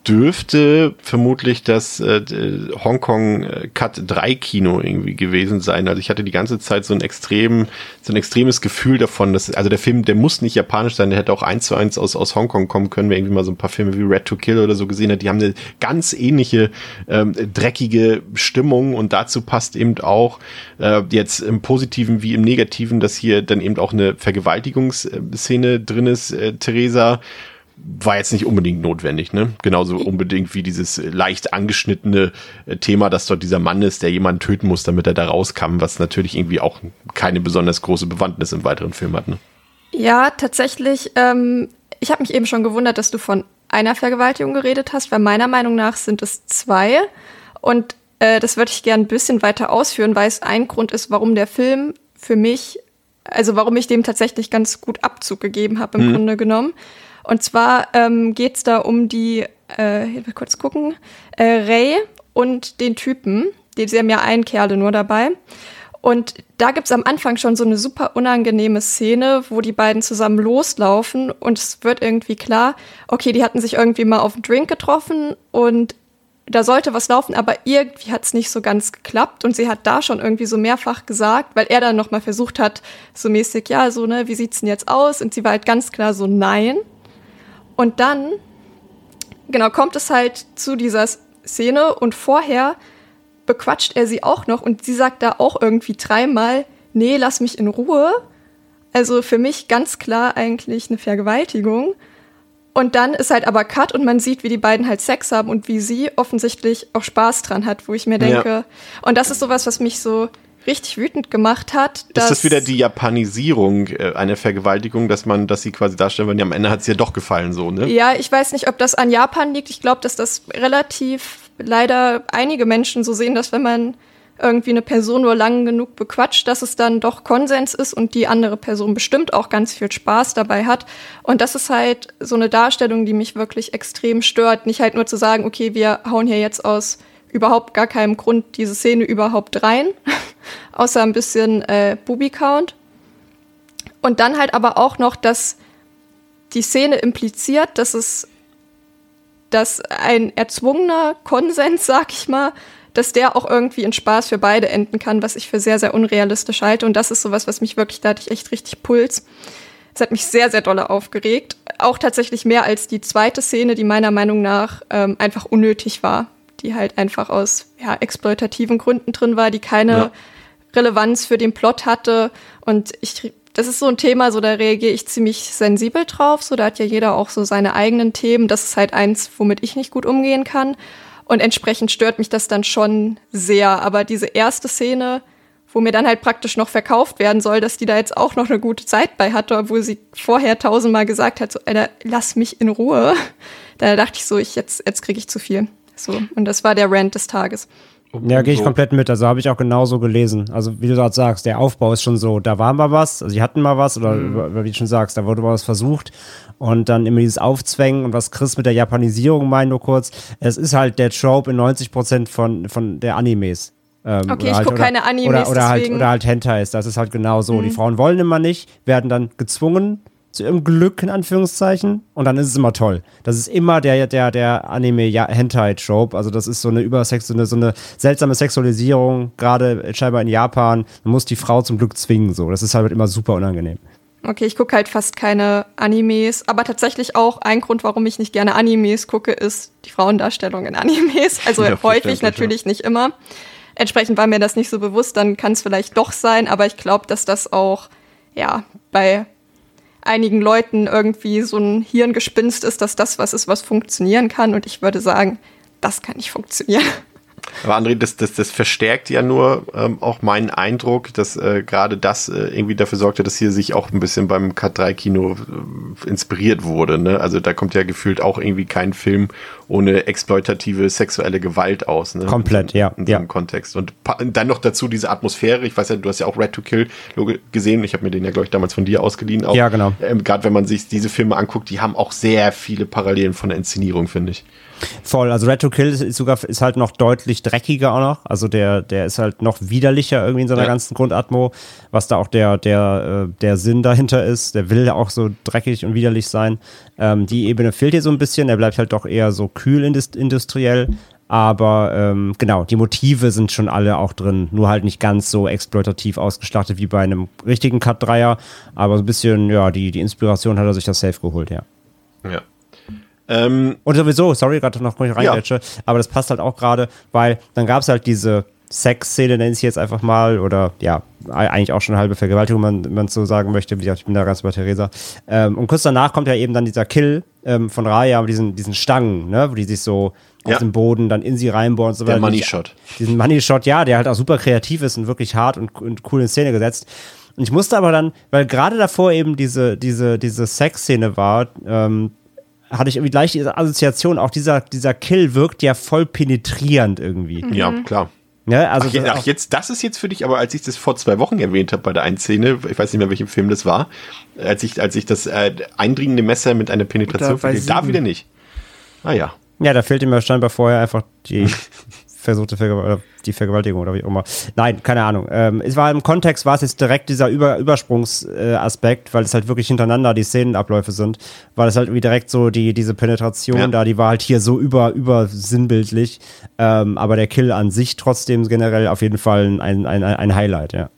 dürfte vermutlich das äh, d- Hongkong äh, Cut 3 Kino irgendwie gewesen sein. Also ich hatte die ganze Zeit so ein extrem, so ein extremes Gefühl davon, dass, also der Film, der muss nicht japanisch sein, der hätte auch eins zu eins aus, aus Hongkong kommen können, wer irgendwie mal so ein paar Filme wie Red to Kill oder so gesehen hat, die haben eine ganz ähnliche ähm, dreckige Stimmung und dazu passt eben auch äh, jetzt im Positiven wie im Negativen, dass hier dann eben auch eine Vergewaltigungsszene drin ist, äh, Theresa war jetzt nicht unbedingt notwendig, ne? Genauso unbedingt wie dieses äh, leicht angeschnittene äh, Thema, dass dort dieser Mann ist, der jemanden töten muss, damit er da rauskam, was natürlich irgendwie auch keine besonders große Bewandtnis im weiteren Film hat, ne? Ja, tatsächlich. Ähm, ich habe mich eben schon gewundert, dass du von einer Vergewaltigung geredet hast, weil meiner Meinung nach sind es zwei. Und äh, das würde ich gerne ein bisschen weiter ausführen, weil es ein Grund ist, warum der Film für mich, also warum ich dem tatsächlich ganz gut Abzug gegeben habe im Grunde genommen. Und zwar ähm, geht es da um die, äh, ich will kurz gucken, äh, Ray und den Typen. Die, sie haben ja einen Kerle nur dabei. Und da gibt's am Anfang schon so eine super unangenehme Szene, wo die beiden zusammen loslaufen und es wird irgendwie klar, okay, die hatten sich irgendwie mal auf einen Drink getroffen und da sollte was laufen, aber irgendwie hat's nicht so ganz geklappt und sie hat da schon irgendwie so mehrfach gesagt, weil er dann nochmal versucht hat, so mäßig, ja, so, ne, wie sieht's denn jetzt aus? Und sie war halt ganz klar so, nein. Und dann, genau, kommt es halt zu dieser Szene und vorher bequatscht er sie auch noch und sie sagt da auch irgendwie dreimal, nee, lass mich in Ruhe. Also für mich ganz klar eigentlich eine Vergewaltigung. Und dann ist halt aber Cut und man sieht, wie die beiden halt Sex haben und wie sie offensichtlich auch Spaß dran hat, wo ich mir denke, Ja. und das ist sowas, was mich so richtig wütend gemacht hat. Ist dass- das wieder die Japanisierung äh, einer Vergewaltigung, dass man, dass sie quasi darstellen wollen, ja, am Ende hat es ihr doch gefallen, so, ne? Ja, ich weiß nicht, ob das an Japan liegt. Ich glaube, dass das relativ leider einige Menschen so sehen, dass wenn man irgendwie eine Person nur lang genug bequatscht, dass es dann doch Konsens ist und die andere Person bestimmt auch ganz viel Spaß dabei hat. Und das ist halt so eine Darstellung, die mich wirklich extrem stört. Nicht halt nur zu sagen, okay, wir hauen hier jetzt aus überhaupt gar keinem Grund diese Szene überhaupt rein, [LAUGHS] außer ein bisschen äh, Booby-Count. Und dann halt aber auch noch, dass die Szene impliziert, dass es dass ein erzwungener Konsens, [LAUGHS] sag ich mal, dass der auch irgendwie in Spaß für beide enden kann, was ich für sehr, sehr unrealistisch halte. Und das ist sowas, was mich wirklich, da hatte ich echt richtig Puls. Es hat mich sehr, sehr dolle aufgeregt. Auch tatsächlich mehr als die zweite Szene, die meiner Meinung nach ähm, einfach unnötig war. Die halt einfach aus ja, exploitativen Gründen drin war, die keine Ja. Relevanz für den Plot hatte. Und ich, das ist so ein Thema, so da reagiere ich ziemlich sensibel drauf. So, da hat ja jeder auch so seine eigenen Themen. Das ist halt eins, womit ich nicht gut umgehen kann. Und entsprechend stört mich das dann schon sehr. Aber diese erste Szene, wo mir dann halt praktisch noch verkauft werden soll, dass die da jetzt auch noch eine gute Zeit bei hatte, obwohl sie vorher tausendmal gesagt hat, so, Alter, lass mich in Ruhe. [LAUGHS] Da dachte ich so, ich jetzt, jetzt kriege ich zu viel. So. Und das war der Rant des Tages. Ja, gehe ich komplett mit. Also habe ich auch genauso gelesen. Also wie du gerade sagst, der Aufbau ist schon so, da war mal was, also sie hatten mal was, oder oder wie du schon sagst, da wurde mal was versucht. Und dann immer dieses Aufzwängen und was Chris mit der Japanisierung meint, nur kurz. Es ist halt der Trope in 90% von, von der Animes. Ähm, Okay, oder ich guck oder- keine Animes, Oder, oder, halt, deswegen- oder halt Hentais, das ist halt genau so. Die Frauen wollen immer nicht, werden dann gezwungen zu ihrem Glück, in Anführungszeichen, und dann ist es immer toll. Das ist immer der, der, der Anime-Hentai-Trope, also das ist so eine Übersex, so eine, so eine seltsame Sexualisierung, gerade scheinbar in Japan, man muss die Frau zum Glück zwingen, so. Das ist halt immer super unangenehm. Okay, ich gucke halt fast keine Animes, aber tatsächlich auch ein Grund, warum ich nicht gerne Animes gucke, ist die Frauendarstellung in Animes. [LAUGHS] Also Ja, häufig, natürlich nicht immer. Entsprechend war mir das nicht so bewusst, dann kann es vielleicht doch sein, aber ich glaube, dass das auch, ja, bei einigen Leuten irgendwie so ein Hirngespinst ist, dass das was ist, was funktionieren kann. Und ich würde sagen, das kann nicht funktionieren. Aber André, das, das, das verstärkt ja nur ähm, auch meinen Eindruck, dass äh, gerade das äh, irgendwie dafür sorgte, dass hier sich auch ein bisschen beim Cut-3-Kino äh, inspiriert wurde. Ne? Also da kommt ja gefühlt auch irgendwie kein Film ohne exploitative sexuelle Gewalt aus. Ne? Komplett, ja, In einem ja. Kontext. Und dann noch dazu diese Atmosphäre. Ich weiß ja, du hast ja auch Red to Kill gesehen. Ich habe mir den ja, glaube ich, damals von dir ausgeliehen. Auch. Ja, genau. Ähm, gerade wenn man sich diese Filme anguckt, die haben auch sehr viele Parallelen von der Inszenierung, finde ich. Voll, also Red to Kill ist, ist sogar ist halt noch deutlich dreckiger auch noch. Also der, der ist halt noch widerlicher irgendwie in seiner Ja. ganzen Grundatmo, was da auch der, der, äh, der Sinn dahinter ist. Der will ja auch so dreckig und widerlich sein. Ähm, die Ebene fehlt hier so ein bisschen, der bleibt halt doch eher so kühl indus- industriell. Aber ähm, genau, die Motive sind schon alle auch drin, nur halt nicht ganz so exploitativ ausgestattet wie bei einem richtigen Cut-Dreier. Aber so ein bisschen, ja, die, die Inspiration hat er sich das safe geholt, ja. Ja. Ähm, Und sowieso, sorry, gerade noch mal reingrätsche, aber das passt halt auch gerade, weil dann gab es halt diese Sexszene, nenne ich sie jetzt einfach mal, oder ja, eigentlich auch schon eine halbe Vergewaltigung, wenn man so sagen möchte. Wie gesagt, ich bin da ganz bei Theresa. Ähm, und kurz danach kommt ja eben dann dieser Kill ähm, von Raya mit diesen, diesen Stangen, ne, wo die sich so Ja. aus dem Boden dann in sie reinbohren und so Der weiter. Money Die- Shot. Diesen Money Shot, ja, der halt auch super kreativ ist und wirklich hart und, und cool in Szene gesetzt. Und ich musste aber dann, weil gerade davor eben diese, diese, diese Sexszene war, ähm, hatte ich irgendwie gleich diese Assoziation, auch dieser, dieser Kill wirkt ja voll penetrierend irgendwie. Ja, klar. Ja, also Ach, das ach, jetzt, das ist jetzt für dich, aber als ich das vor zwei Wochen erwähnt habe bei der einen Szene, ich weiß nicht mehr, welchem Film das war, als ich, als ich das äh, eindringende Messer mit einer Penetration verglich, da wieder nicht. Ah ja. ja, da fehlt ihm scheinbar vorher einfach die [LAUGHS] versuchte Vergewaltigung, die Vergewaltigung oder wie auch immer. Nein, keine Ahnung. Ähm, es war im Kontext, war es jetzt direkt dieser Über Übersprungsaspekt, äh, weil es halt wirklich hintereinander die Szenenabläufe sind, weil es halt irgendwie direkt so die, diese Penetration Ja. da, die war halt hier so über, über sinnbildlich, ähm, aber der Kill an sich trotzdem generell auf jeden Fall ein, ein, ein Highlight, ja.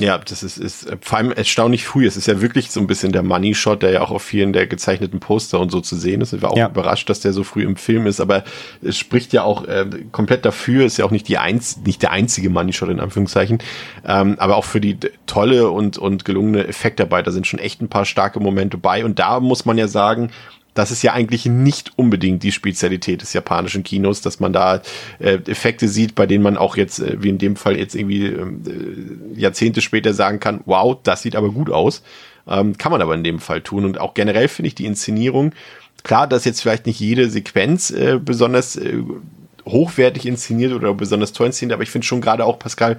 Ja, das ist, ist äh, vor allem erstaunlich früh. Es ist ja wirklich so ein bisschen der Money Shot, der ja auch auf vielen der gezeichneten Poster und so zu sehen ist. Ich war auch Ja. überrascht, dass der so früh im Film ist, aber es spricht ja auch äh, komplett dafür, ist ja auch nicht die einz nicht der einzige Money Shot in Anführungszeichen, ähm, aber auch für die tolle und, und gelungene Effektarbeit. Da sind schon echt ein paar starke Momente bei und da muss man ja sagen, das ist ja eigentlich nicht unbedingt die Spezialität des japanischen Kinos, dass man da äh, Effekte sieht, bei denen man auch jetzt, äh, wie in dem Fall jetzt irgendwie ähm, äh, Jahrzehnte später sagen kann, wow, das sieht aber gut aus. Ähm, kann man aber in dem Fall tun. Und auch generell finde ich die Inszenierung, klar, dass jetzt vielleicht nicht jede Sequenz äh, besonders äh, hochwertig inszeniert oder besonders toll inszeniert, aber ich finde schon gerade auch, Pascal,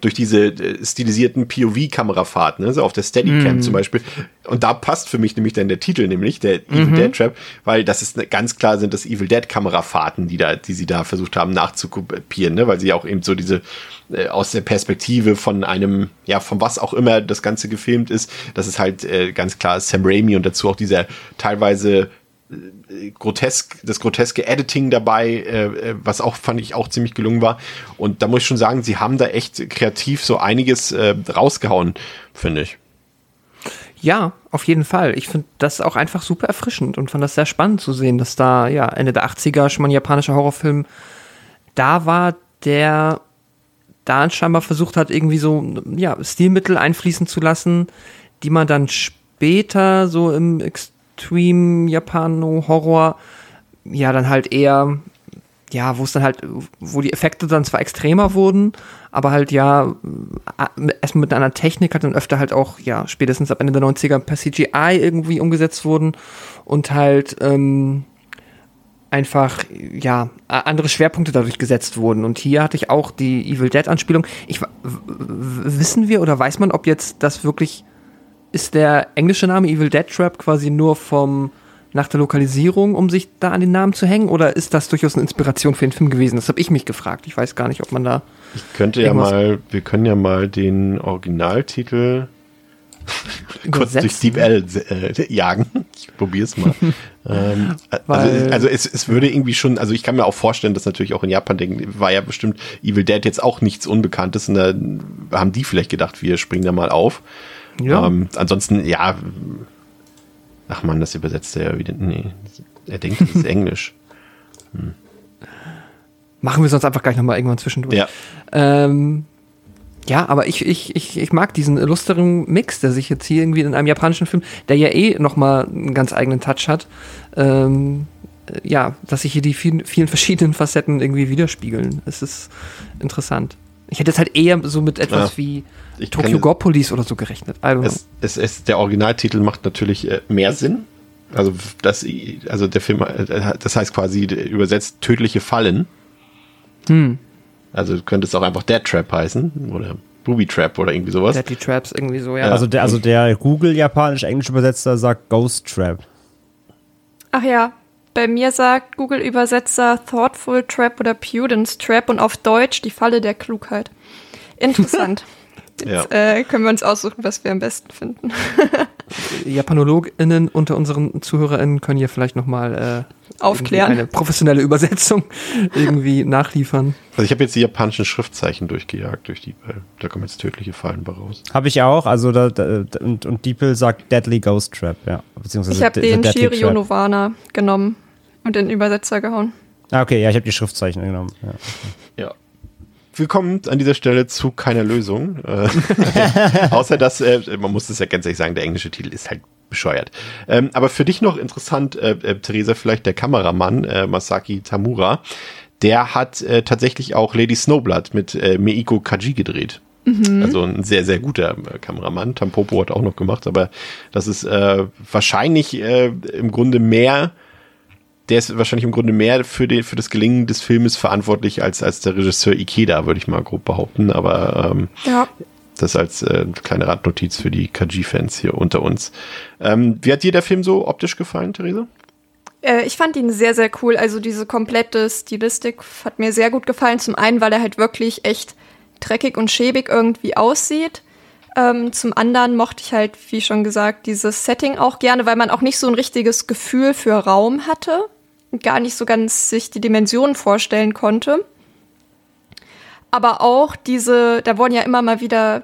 durch diese äh, stilisierten POV-Kamerafahrten, ne, so auf der Steadicam zum Beispiel. Und da passt für mich nämlich dann der Titel, nämlich der Evil Dead Trap, weil das ist ne, ganz klar sind das Evil Dead Kamerafahrten, die da, die sie da versucht haben nachzukopieren, ne, weil sie auch eben so diese äh, aus der Perspektive von einem, ja, von was auch immer das Ganze gefilmt ist, das ist halt äh, ganz klar Sam Raimi und dazu auch dieser teilweise grotesk, das groteske Editing dabei, äh, äh, was auch fand ich auch ziemlich gelungen war. Und da muss ich schon sagen, sie haben da echt kreativ so einiges äh, rausgehauen, finde ich. Ja, auf jeden Fall. Ich finde das auch einfach super erfrischend und fand das sehr spannend zu sehen, dass da ja Ende der 80er schon mal ein japanischer Horrorfilm da war, der da scheinbar versucht hat, irgendwie so ja, Stilmittel einfließen zu lassen, die man dann später so im Extreme Japano-Horror ja dann halt eher ja, wo es dann halt, wo die Effekte dann zwar extremer wurden, aber halt ja, erstmal mit einer Technik halt dann öfter halt auch, ja, spätestens ab Ende der 90er per CGI irgendwie umgesetzt wurden und halt ähm, einfach, ja, andere Schwerpunkte dadurch gesetzt wurden. Und hier hatte ich auch die Evil Dead-Anspielung. Ich, w- w- wissen wir oder weiß man, ob jetzt das wirklich, ist der englische Name Evil Dead Trap quasi nur vom, nach der Lokalisierung, um sich da an den Namen zu hängen? Oder ist das durchaus eine Inspiration für den Film gewesen? Das habe ich mich gefragt. Ich weiß gar nicht, ob man da. Ich könnte ja mal, wir können ja mal den Originaltitel [LAUGHS] kurz durch Deep L äh, jagen. Ich probier's mal. [LAUGHS] ähm, also also es, es würde irgendwie schon, also ich kann mir auch vorstellen, dass natürlich auch in Japan denken, war ja bestimmt Evil Dead jetzt auch nichts Unbekanntes und da haben die vielleicht gedacht, wir springen da mal auf. Ja. Ähm, ansonsten, ja, ach man, das übersetzt er ja wieder, nee, er denkt, das ist Englisch. [LAUGHS] Machen wir sonst einfach gleich nochmal irgendwann zwischendurch. Ja. Ähm, ja, aber ich, ich, ich, ich mag diesen illustren Mix, der sich jetzt hier irgendwie in einem japanischen Film, der ja eh nochmal einen ganz eigenen Touch hat, ähm, äh, ja, dass sich hier die vielen, vielen verschiedenen Facetten irgendwie widerspiegeln. Es ist interessant. Ich hätte jetzt halt eher so mit etwas Ja. wie Ich Tokyo kann- Gore Police oder so gerechnet. Es, es, es, der Originaltitel macht natürlich äh, mehr Sinn. Also das, also der Film, äh, das heißt quasi übersetzt tödliche Fallen. Hm. Also könnte es auch einfach Dead Trap heißen oder Booby Trap oder irgendwie sowas. Deadly Traps irgendwie so, ja. Also der, also der Google japanisch-englisch Übersetzer sagt Ghost Trap. Ach ja, bei mir sagt Google-Übersetzer Thoughtful Trap oder Prudence Trap und auf Deutsch die Falle der Klugheit. Interessant. [LAUGHS] Jetzt äh, können wir uns aussuchen, was wir am besten finden. [LAUGHS] JapanologInnen unter unseren ZuhörerInnen können hier vielleicht nochmal äh, Aufklären. eine professionelle Übersetzung [LAUGHS] irgendwie nachliefern. Also ich habe jetzt die japanischen Schriftzeichen durchgejagt durch die, weil da kommen jetzt tödliche Fallen bei raus. Habe ich auch, also da, da, und, und Diepel sagt Deadly Ghost Trap, ja. Beziehungsweise Ich habe den Shirio. Novana genommen und den Übersetzer gehauen. Ah, okay, ja, ich habe die Schriftzeichen genommen. Ja. Ja. Willkommen an dieser Stelle zu keiner Lösung. Äh, [LAUGHS] außer dass, äh, man muss es ja ganz ehrlich sagen, der englische Titel ist halt bescheuert. Ähm, aber für dich noch interessant, äh, äh, Theresa, vielleicht der Kameramann, äh, Masaki Tamura, der hat äh, tatsächlich auch Lady Snowblood mit äh, Meiko Kaji gedreht. Also ein sehr, sehr guter äh, Kameramann. Tampopo hat auch noch gemacht, aber das ist äh, wahrscheinlich äh, im Grunde mehr der ist wahrscheinlich im Grunde mehr für, den, für das Gelingen des Filmes verantwortlich als, als der Regisseur Ikeda, würde ich mal grob behaupten. Aber ähm, Ja. das als äh, kleine Randnotiz für die Kaji-Fans hier unter uns. Ähm, wie hat dir der Film so optisch gefallen, Therese? Äh, ich fand ihn sehr, sehr cool. Also diese komplette Stilistik hat mir sehr gut gefallen. Zum einen, weil er halt wirklich echt dreckig und schäbig irgendwie aussieht. Ähm, zum anderen mochte ich halt, wie schon gesagt, dieses Setting auch gerne, weil man auch nicht so ein richtiges Gefühl für Raum hatte. Gar nicht so ganz sich die Dimensionen vorstellen konnte. Aber auch diese, da wurden ja immer mal wieder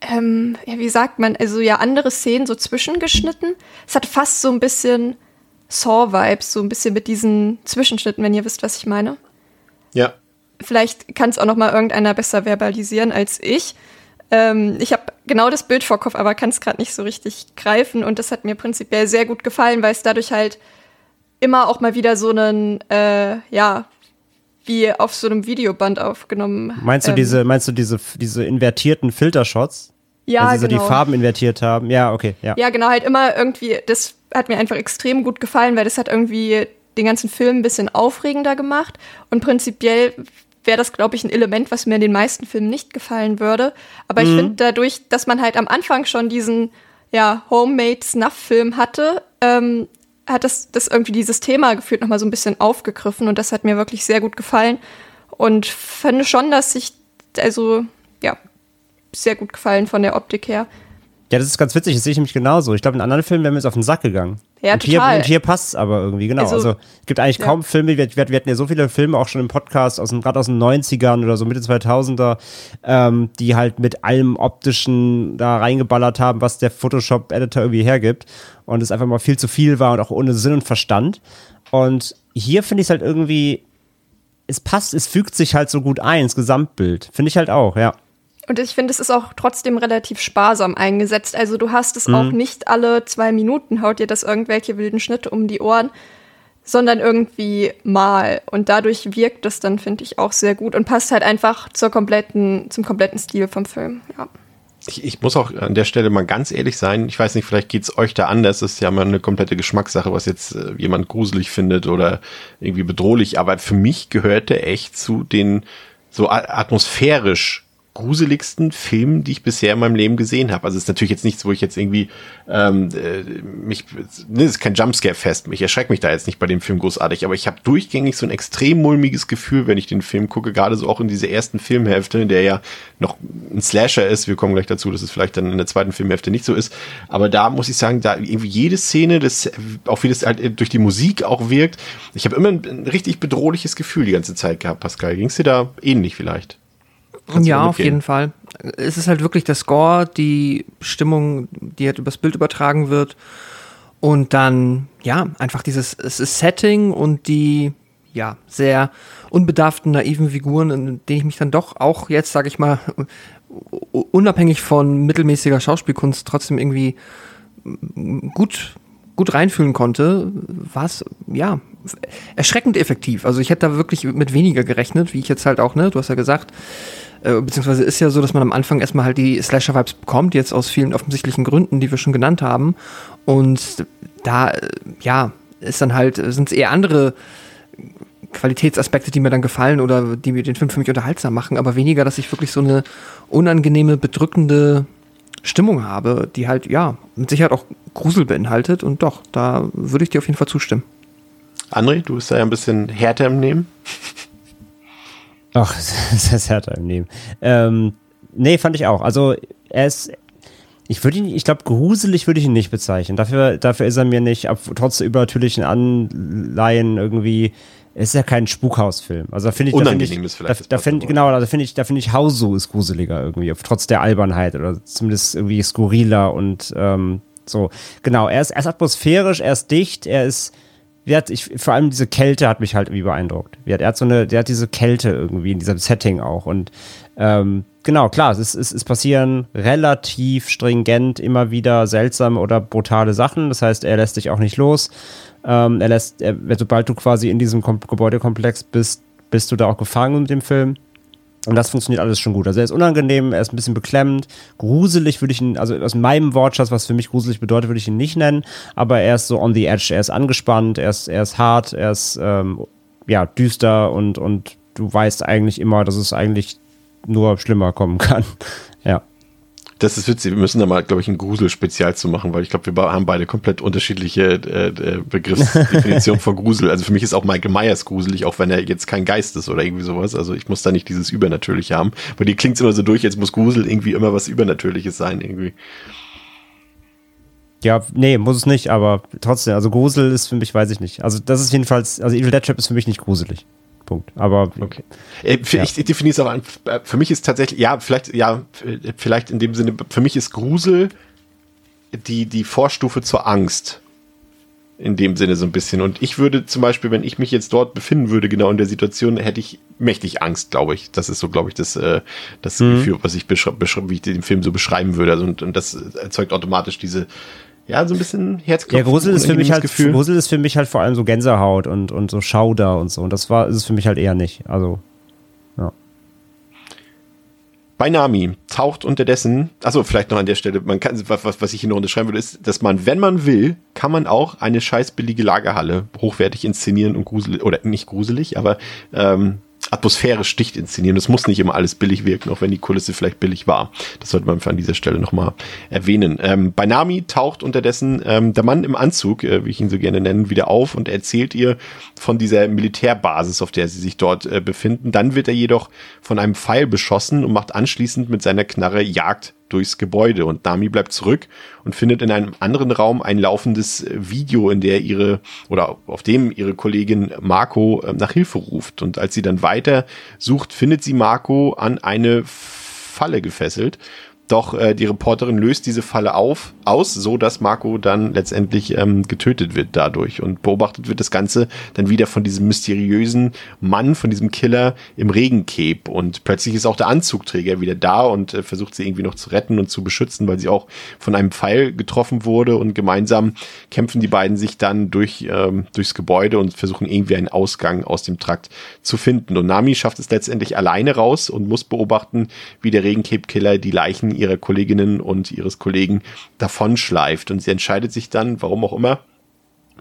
ähm, ja, wie sagt man, also ja, andere Szenen so zwischengeschnitten. Es hat fast so ein bisschen Saw-Vibes, so ein bisschen mit diesen Zwischenschnitten, wenn ihr wisst, was ich meine. Ja. Vielleicht kann es auch noch mal irgendeiner besser verbalisieren als ich. Ähm, ich habe genau das Bild vor Kopf, aber kann es gerade nicht so richtig greifen. Und das hat mir prinzipiell sehr gut gefallen, weil es dadurch halt immer auch mal wieder so einen, äh, ja, wie auf so einem Videoband aufgenommen. Meinst du ähm, diese, meinst du diese, diese invertierten Filtershots? Ja, Wenn sie so genau. die Farben invertiert haben? Ja, okay, ja. Ja, genau, halt immer irgendwie, das hat mir einfach extrem gut gefallen, weil das hat irgendwie den ganzen Film ein bisschen aufregender gemacht. Und prinzipiell wäre das, glaube ich, ein Element, was mir in den meisten Filmen nicht gefallen würde. Aber ich finde dadurch, dass man halt am Anfang schon diesen, ja, Homemade Snuff-Film hatte, ähm, hat das, das irgendwie dieses Thema gefühlt nochmal so ein bisschen aufgegriffen und das hat mir wirklich sehr gut gefallen. Und finde schon, dass ich, also, ja, sehr gut gefallen von der Optik her. Ja, das ist ganz witzig, das sehe ich nämlich genauso. Ich glaube, in anderen Filmen wären wir jetzt auf den Sack gegangen. Ja, und hier, total. und hier passt es aber irgendwie, genau. Also, Also, es gibt eigentlich ja. kaum Filme, wir, wir, hatten ja so viele Filme auch schon im Podcast, aus, gerade aus den 90ern oder so Mitte 2000er, ähm, die halt mit allem Optischen da reingeballert haben, was der Photoshop-Editor irgendwie hergibt. Und es einfach mal viel zu viel war und auch ohne Sinn und Verstand. Und hier finde ich es halt irgendwie, es passt, es fügt sich halt so gut ein, ins Gesamtbild. Finde ich halt auch, ja. Und ich finde, es ist auch trotzdem relativ sparsam eingesetzt. Also du hast es Mhm. auch nicht alle zwei Minuten, haut dir das irgendwelche wilden Schnitte um die Ohren, sondern irgendwie mal. Und dadurch wirkt das dann, finde ich, auch sehr gut und passt halt einfach zur kompletten, zum kompletten Stil vom Film. Ja. Ich, ich muss auch an der Stelle mal ganz ehrlich sein. Ich weiß nicht, vielleicht geht's euch da anders. Das ist ja mal eine komplette Geschmackssache, was jetzt äh, jemand gruselig findet oder irgendwie bedrohlich. Aber für mich gehörte echt zu den so atmosphärisch gruseligsten Filmen, die ich bisher in meinem Leben gesehen habe. Also es ist natürlich jetzt nichts, wo ich jetzt irgendwie ähm, äh, mich, ne, es ist kein Jumpscare-Fest, ich erschrecke mich da jetzt nicht bei dem Film großartig, aber ich habe durchgängig so ein extrem mulmiges Gefühl, wenn ich den Film gucke, gerade so auch in dieser ersten Filmhälfte, in der ja noch ein Slasher ist. Wir kommen gleich dazu, dass es vielleicht dann in der zweiten Filmhälfte nicht so ist. Aber da muss ich sagen, da irgendwie jede Szene, das, auch wie das halt durch die Musik auch wirkt, ich habe immer ein, ein richtig bedrohliches Gefühl die ganze Zeit gehabt, Pascal. Ging es dir da ähnlich vielleicht? Ja, auf jeden Fall. Es ist halt wirklich der Score, die Stimmung, die halt übers Bild übertragen wird. Und dann, ja, einfach dieses Setting und die, ja, sehr unbedarften, naiven Figuren, in denen ich mich dann doch auch jetzt, sage ich mal, unabhängig von mittelmäßiger Schauspielkunst trotzdem irgendwie gut, gut reinfühlen konnte, war es, ja, erschreckend effektiv. Also ich hätte da wirklich mit weniger gerechnet, wie ich jetzt halt auch, ne, du hast ja gesagt, äh, beziehungsweise ist ja so, dass man am Anfang erstmal halt die Slasher-Vibes bekommt, jetzt aus vielen offensichtlichen Gründen, die wir schon genannt haben. Und da, äh, ja, ist dann halt, sind es eher andere Qualitätsaspekte, die mir dann gefallen oder die mir den Film für mich unterhaltsam machen, aber weniger, dass ich wirklich so eine unangenehme, bedrückende Stimmung habe, die halt, ja, mit Sicherheit auch Grusel beinhaltet. Und doch, da würde ich dir auf jeden Fall zustimmen. André, du bist da ja ein bisschen härter im Nehmen. Ach, das ist härter im Nehmen. Ähm, nee, fand ich auch. Also, er ist, ich würde ihn, ich glaube, gruselig würde ich ihn nicht bezeichnen. Dafür, dafür ist er mir nicht, ab, trotz der übernatürlichen Anleihen irgendwie, ist ja kein Spukhausfilm. Also da finde ich, Unangenehm da find ich, da, da finde genau, da finde ich, da finde ich Hauso ist gruseliger irgendwie, trotz der Albernheit oder zumindest irgendwie skurriler und ähm, so. Genau, er ist, er ist atmosphärisch, er ist dicht, er ist hat ich, vor allem diese Kälte hat mich halt irgendwie beeindruckt. Hat, er hat so eine, der hat diese Kälte irgendwie in diesem Setting auch. Und ähm, genau, klar, es, es, es passieren relativ stringent immer wieder seltsame oder brutale Sachen. Das heißt, er lässt dich auch nicht los. Ähm, er lässt, er, sobald du quasi in diesem Kom Gebäudekomplex bist, bist du da auch gefangen mit dem Film. Und das funktioniert alles schon gut. Also er ist unangenehm, er ist ein bisschen beklemmend. Gruselig würde ich ihn, also aus meinem Wortschatz, was für mich gruselig bedeutet, würde ich ihn nicht nennen. Aber er ist so on the edge. Er ist angespannt, er ist, er ist hart, er ist ähm, ja, düster und, und du weißt eigentlich immer, dass es eigentlich nur schlimmer kommen kann. [LAUGHS] ja. Das ist witzig. Wir müssen da mal, glaube ich, ein Grusel-Spezial zu machen, weil ich glaube, wir haben beide komplett unterschiedliche äh, äh Begriffsdefinitionen von Grusel. Also für mich ist auch Michael Myers gruselig, auch wenn er jetzt kein Geist ist oder irgendwie sowas. Also ich muss da nicht dieses Übernatürliche haben. Weil die klingt immer so durch, jetzt muss Grusel irgendwie immer was Übernatürliches sein, irgendwie. Ja, nee, muss es nicht, aber trotzdem, also Grusel ist für mich, weiß ich nicht. Also das ist jedenfalls, also Evil Dead Trap ist für mich nicht gruselig. Punkt. Aber okay. Äh, für, ja. Ich definiere es auch an. Äh, für mich ist tatsächlich, ja, vielleicht, ja, vielleicht in dem Sinne, für mich ist Grusel die, die Vorstufe zur Angst. In dem Sinne so ein bisschen. Und ich würde zum Beispiel, wenn ich mich jetzt dort befinden würde, genau in der Situation, hätte ich mächtig Angst, glaube ich. Das ist so, glaube ich, das, äh, das mhm. Gefühl, was ich beschreibe, wie ich den Film so beschreiben würde. Also, und, und das erzeugt automatisch diese, ja, so ein bisschen Herzklopfen. Ja, Grusel ist für mich halt, Gefühl. Grusel ist für mich halt vor allem so Gänsehaut und, und so Schauder und so. Und das war, ist es für mich halt eher nicht. Also, ja. Bei Nami taucht unterdessen, also vielleicht noch an der Stelle, man kann, was, was ich hier noch unterschreiben würde, ist, dass man, wenn man will, kann man auch eine scheiß billige Lagerhalle hochwertig inszenieren und gruselig, oder nicht gruselig, aber ähm, atmosphärisch dicht inszenieren. Es muss nicht immer alles billig wirken, auch wenn die Kulisse vielleicht billig war. Das sollte man an dieser Stelle nochmal erwähnen. Ähm, bei Nami taucht unterdessen ähm, der Mann im Anzug, äh, wie ich ihn so gerne nenne, wieder auf und erzählt ihr von dieser Militärbasis, auf der sie sich dort äh, befinden. Dann wird er jedoch von einem Pfeil beschossen und macht anschließend mit seiner Knarre Jagd durchs Gebäude und Nami bleibt zurück und findet in einem anderen Raum ein laufendes Video, in der ihre oder auf dem ihre Kollegin Marco äh, nach Hilfe ruft. Und als sie dann weiter sucht, findet sie Marco an eine Falle gefesselt doch äh, die Reporterin löst diese Falle auf, aus, so dass Marco dann letztendlich ähm, getötet wird dadurch und beobachtet wird das Ganze dann wieder von diesem mysteriösen Mann, von diesem Killer im Regencape. Und plötzlich ist auch der Anzugträger wieder da und äh, versucht sie irgendwie noch zu retten und zu beschützen, weil sie auch von einem Pfeil getroffen wurde. Und gemeinsam kämpfen die beiden sich dann durch ähm, durchs Gebäude und versuchen irgendwie einen Ausgang aus dem Trakt zu finden. Und Nami schafft es letztendlich alleine raus und muss beobachten, wie der Regencape-Killer die Leichen ihrer Kolleginnen und ihres Kollegen davonschleift. Und sie entscheidet sich dann, warum auch immer,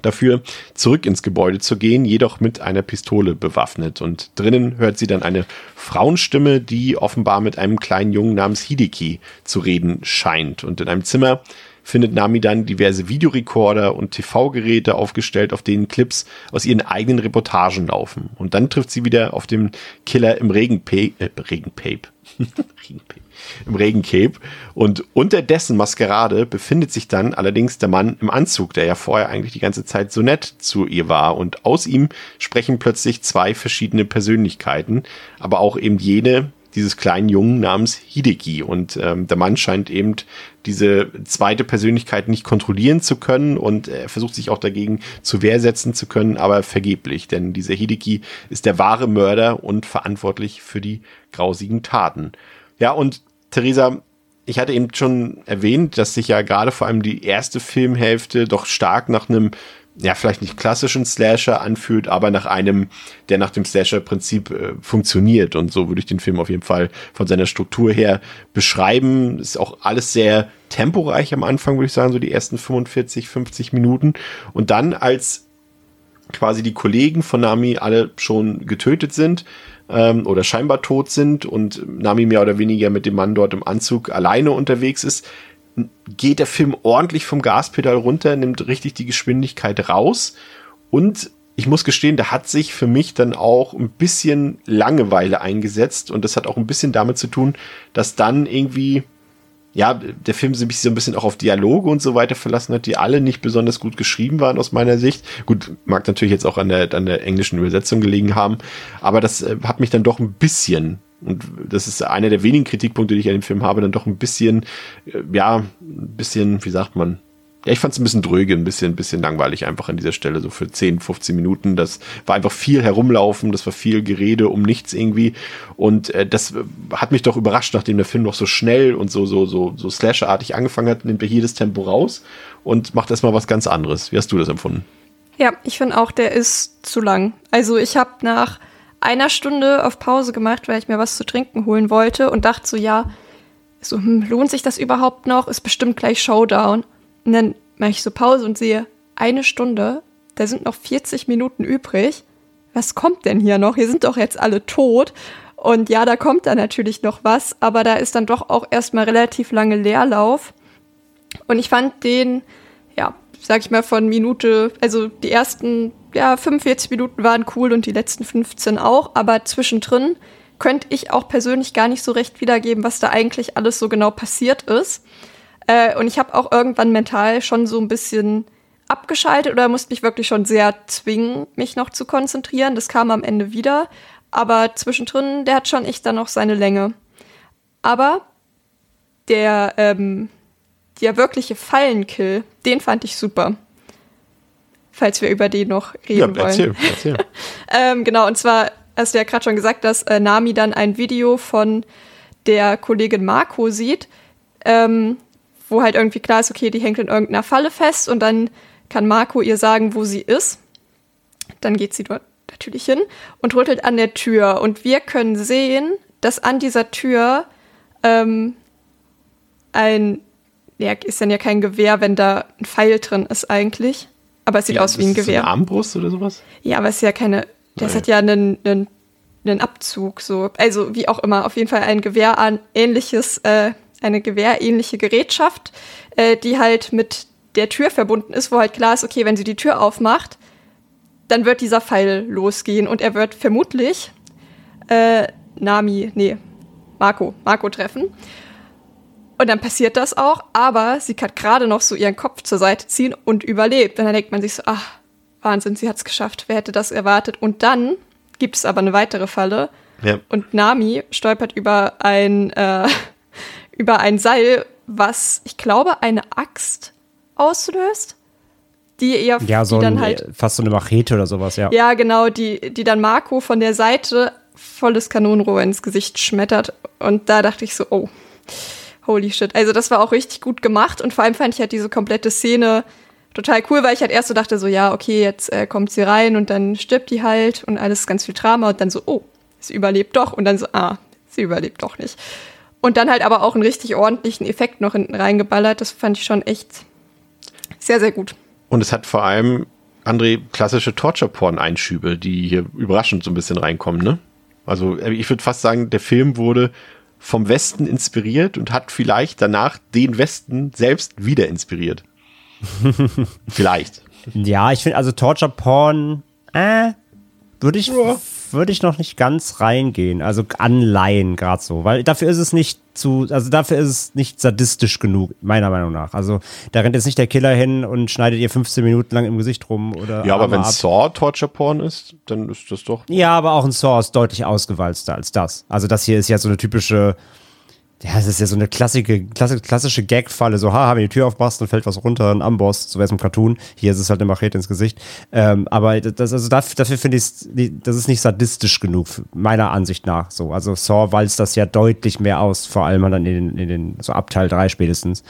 dafür, zurück ins Gebäude zu gehen, jedoch mit einer Pistole bewaffnet. Und drinnen hört sie dann eine Frauenstimme, die offenbar mit einem kleinen Jungen namens Hideki zu reden scheint. Und in einem Zimmer findet Nami dann diverse Videorekorder und TV-Geräte aufgestellt, auf denen Clips aus ihren eigenen Reportagen laufen. Und dann trifft sie wieder auf den Killer im Regenpape, äh. [LAUGHS] Regenpape im Regencape. Und unter dessen Maskerade befindet sich dann allerdings der Mann im Anzug, der ja vorher eigentlich die ganze Zeit so nett zu ihr war. Und aus ihm sprechen plötzlich zwei verschiedene Persönlichkeiten, aber auch eben jene dieses kleinen Jungen namens Hideki. Und ähm, der Mann scheint eben diese zweite Persönlichkeit nicht kontrollieren zu können und er versucht sich auch dagegen zu wehrsetzen zu können, aber vergeblich, denn dieser Hideki ist der wahre Mörder und verantwortlich für die grausigen Taten. Ja, und Theresa, ich hatte eben schon erwähnt, dass sich ja gerade vor allem die erste Filmhälfte doch stark nach einem, ja, vielleicht nicht klassischen Slasher anfühlt, aber nach einem, der nach dem Slasher-Prinzip äh, funktioniert. Und so würde ich den Film auf jeden Fall von seiner Struktur her beschreiben. Ist auch alles sehr temporeich am Anfang, würde ich sagen, so die ersten 45, 50 Minuten. Und dann, als quasi die Kollegen von Nami alle schon getötet sind, ähm, oder scheinbar tot sind und Nami mehr oder weniger mit dem Mann dort im Anzug alleine unterwegs ist, geht der Film ordentlich vom Gaspedal runter, nimmt richtig die Geschwindigkeit raus. Und ich muss gestehen, da hat sich für mich dann auch ein bisschen Langeweile eingesetzt. Und das hat auch ein bisschen damit zu tun, dass dann irgendwie ja, der Film sich so ein bisschen auch auf Dialoge und so weiter verlassen hat, die alle nicht besonders gut geschrieben waren aus meiner Sicht. Gut, mag natürlich jetzt auch an der, an der englischen Übersetzung gelegen haben, aber das äh, hat mich dann doch ein bisschen und das ist einer der wenigen Kritikpunkte, die ich an dem Film habe, dann doch ein bisschen, äh, ja, ein bisschen, wie sagt man, ja, ich fand es ein bisschen dröge, ein bisschen, ein bisschen langweilig einfach an dieser Stelle, so für 10, 15 Minuten. Das war einfach viel herumlaufen, das war viel Gerede um nichts irgendwie. Und äh, das hat mich doch überrascht, nachdem der Film noch so schnell und so, so, so, so slasherartig angefangen hat, nimmt er hier das Tempo raus und macht erstmal was ganz anderes. Wie hast du das empfunden? Ja, ich finde auch, der ist zu lang. Also ich habe nach einer Stunde auf Pause gemacht, weil ich mir was zu trinken holen wollte und dachte so, ja, so, hm, lohnt sich das überhaupt noch? Ist bestimmt gleich Showdown. Und dann mache ich so Pause und sehe, eine Stunde, da sind noch 40 Minuten übrig. Was kommt denn hier noch? Hier sind doch jetzt alle tot. Und ja, da kommt dann natürlich noch was, aber da ist dann doch auch erstmal relativ lange Leerlauf. Und ich fand den, ja, sag ich mal, von Minute, also die ersten, ja, 45 Minuten waren cool und die letzten 15 auch, aber zwischendrin könnte ich auch persönlich gar nicht so recht wiedergeben, was da eigentlich alles so genau passiert ist. Äh, und ich habe auch irgendwann mental schon so ein bisschen abgeschaltet oder musste mich wirklich schon sehr zwingen, mich noch zu konzentrieren. Das kam am Ende wieder. Aber zwischendrin, der hat schon echt dann noch seine Länge. Aber der, ähm, der wirkliche Fallenkill, den fand ich super. Falls wir über den noch reden ja, erzähl, wollen. Erzähl. [LAUGHS] ähm, genau, und zwar hast du ja gerade schon gesagt, dass äh, Nami dann ein Video von der Kollegin Marco sieht, ähm, wo halt irgendwie klar ist, okay, die hängt in irgendeiner Falle fest und dann kann Marco ihr sagen, wo sie ist. Dann geht sie dort natürlich hin und rüttelt an der Tür. Und wir können sehen, dass an dieser Tür ähm, ein, ja, ist dann ja kein Gewehr, wenn da ein Pfeil drin ist eigentlich. Aber es sieht ja, aus wie ein Gewehr. Eine Armbrust oder sowas? Ja, aber es ist ja keine, das Nein. hat ja einen, einen, einen Abzug, so. Also wie auch immer, auf jeden Fall ein Gewehr an ähnliches äh, eine gewehrähnliche Gerätschaft, äh, die halt mit der Tür verbunden ist, wo halt klar ist, okay, wenn sie die Tür aufmacht, dann wird dieser Pfeil losgehen und er wird vermutlich äh, Nami, nee, Marco, Marco treffen. Und dann passiert das auch, aber sie kann gerade noch so ihren Kopf zur Seite ziehen und überlebt. Und dann denkt man sich so, ach, Wahnsinn, sie hat es geschafft. Wer hätte das erwartet? Und dann gibt es aber eine weitere Falle. Ja. Und Nami stolpert über ein äh, [LAUGHS] über ein Seil, was ich glaube eine Axt auslöst, die eher ja so dann ein, halt fast so eine Machete oder sowas, ja. Ja, genau, die die dann Marco von der Seite volles Kanonenrohr ins Gesicht schmettert und da dachte ich so, oh, holy shit. Also das war auch richtig gut gemacht und vor allem fand ich halt diese komplette Szene total cool, weil ich halt erst so dachte so, ja, okay, jetzt äh, kommt sie rein und dann stirbt die halt und alles ganz viel Drama und dann so, oh, sie überlebt doch und dann so, ah, sie überlebt doch nicht. Und dann halt aber auch einen richtig ordentlichen Effekt noch hinten reingeballert. Das fand ich schon echt sehr, sehr gut. Und es hat vor allem, André, klassische Torture-Porn-Einschübe, die hier überraschend so ein bisschen reinkommen, ne? Also äh, ich würde fast sagen, der Film wurde vom Westen inspiriert und hat vielleicht danach den Westen selbst wieder inspiriert. [LAUGHS] vielleicht. Ja, ich finde, also Torture Porn, äh, würde ich, würde ich noch nicht ganz reingehen. Also anleihen gerade so, weil dafür ist es nicht zu, also dafür ist es nicht sadistisch genug, meiner Meinung nach. Also da rennt jetzt nicht der Killer hin und schneidet ihr 15 Minuten lang im Gesicht rum oder. Ja, aber wenn ab. Saw Torture Porn ist, dann ist das doch. Ja, aber auch ein Saw ist deutlich ausgewalzter als das. Also das hier ist ja so eine typische, ja, es ist ja so eine klassische, klassische, Gag-Falle. So, ha, wenn du die Tür aufmachst, dann fällt was runter, ein Amboss, so wäre es im Cartoon. Hier ist es halt eine Machete ins Gesicht. Ähm, aber das, also dafür, dafür finde ich, das ist nicht sadistisch genug, meiner Ansicht nach. So, also Saw walzt das ja deutlich mehr aus, vor allem dann in den, in den so ab Teil 3 spätestens.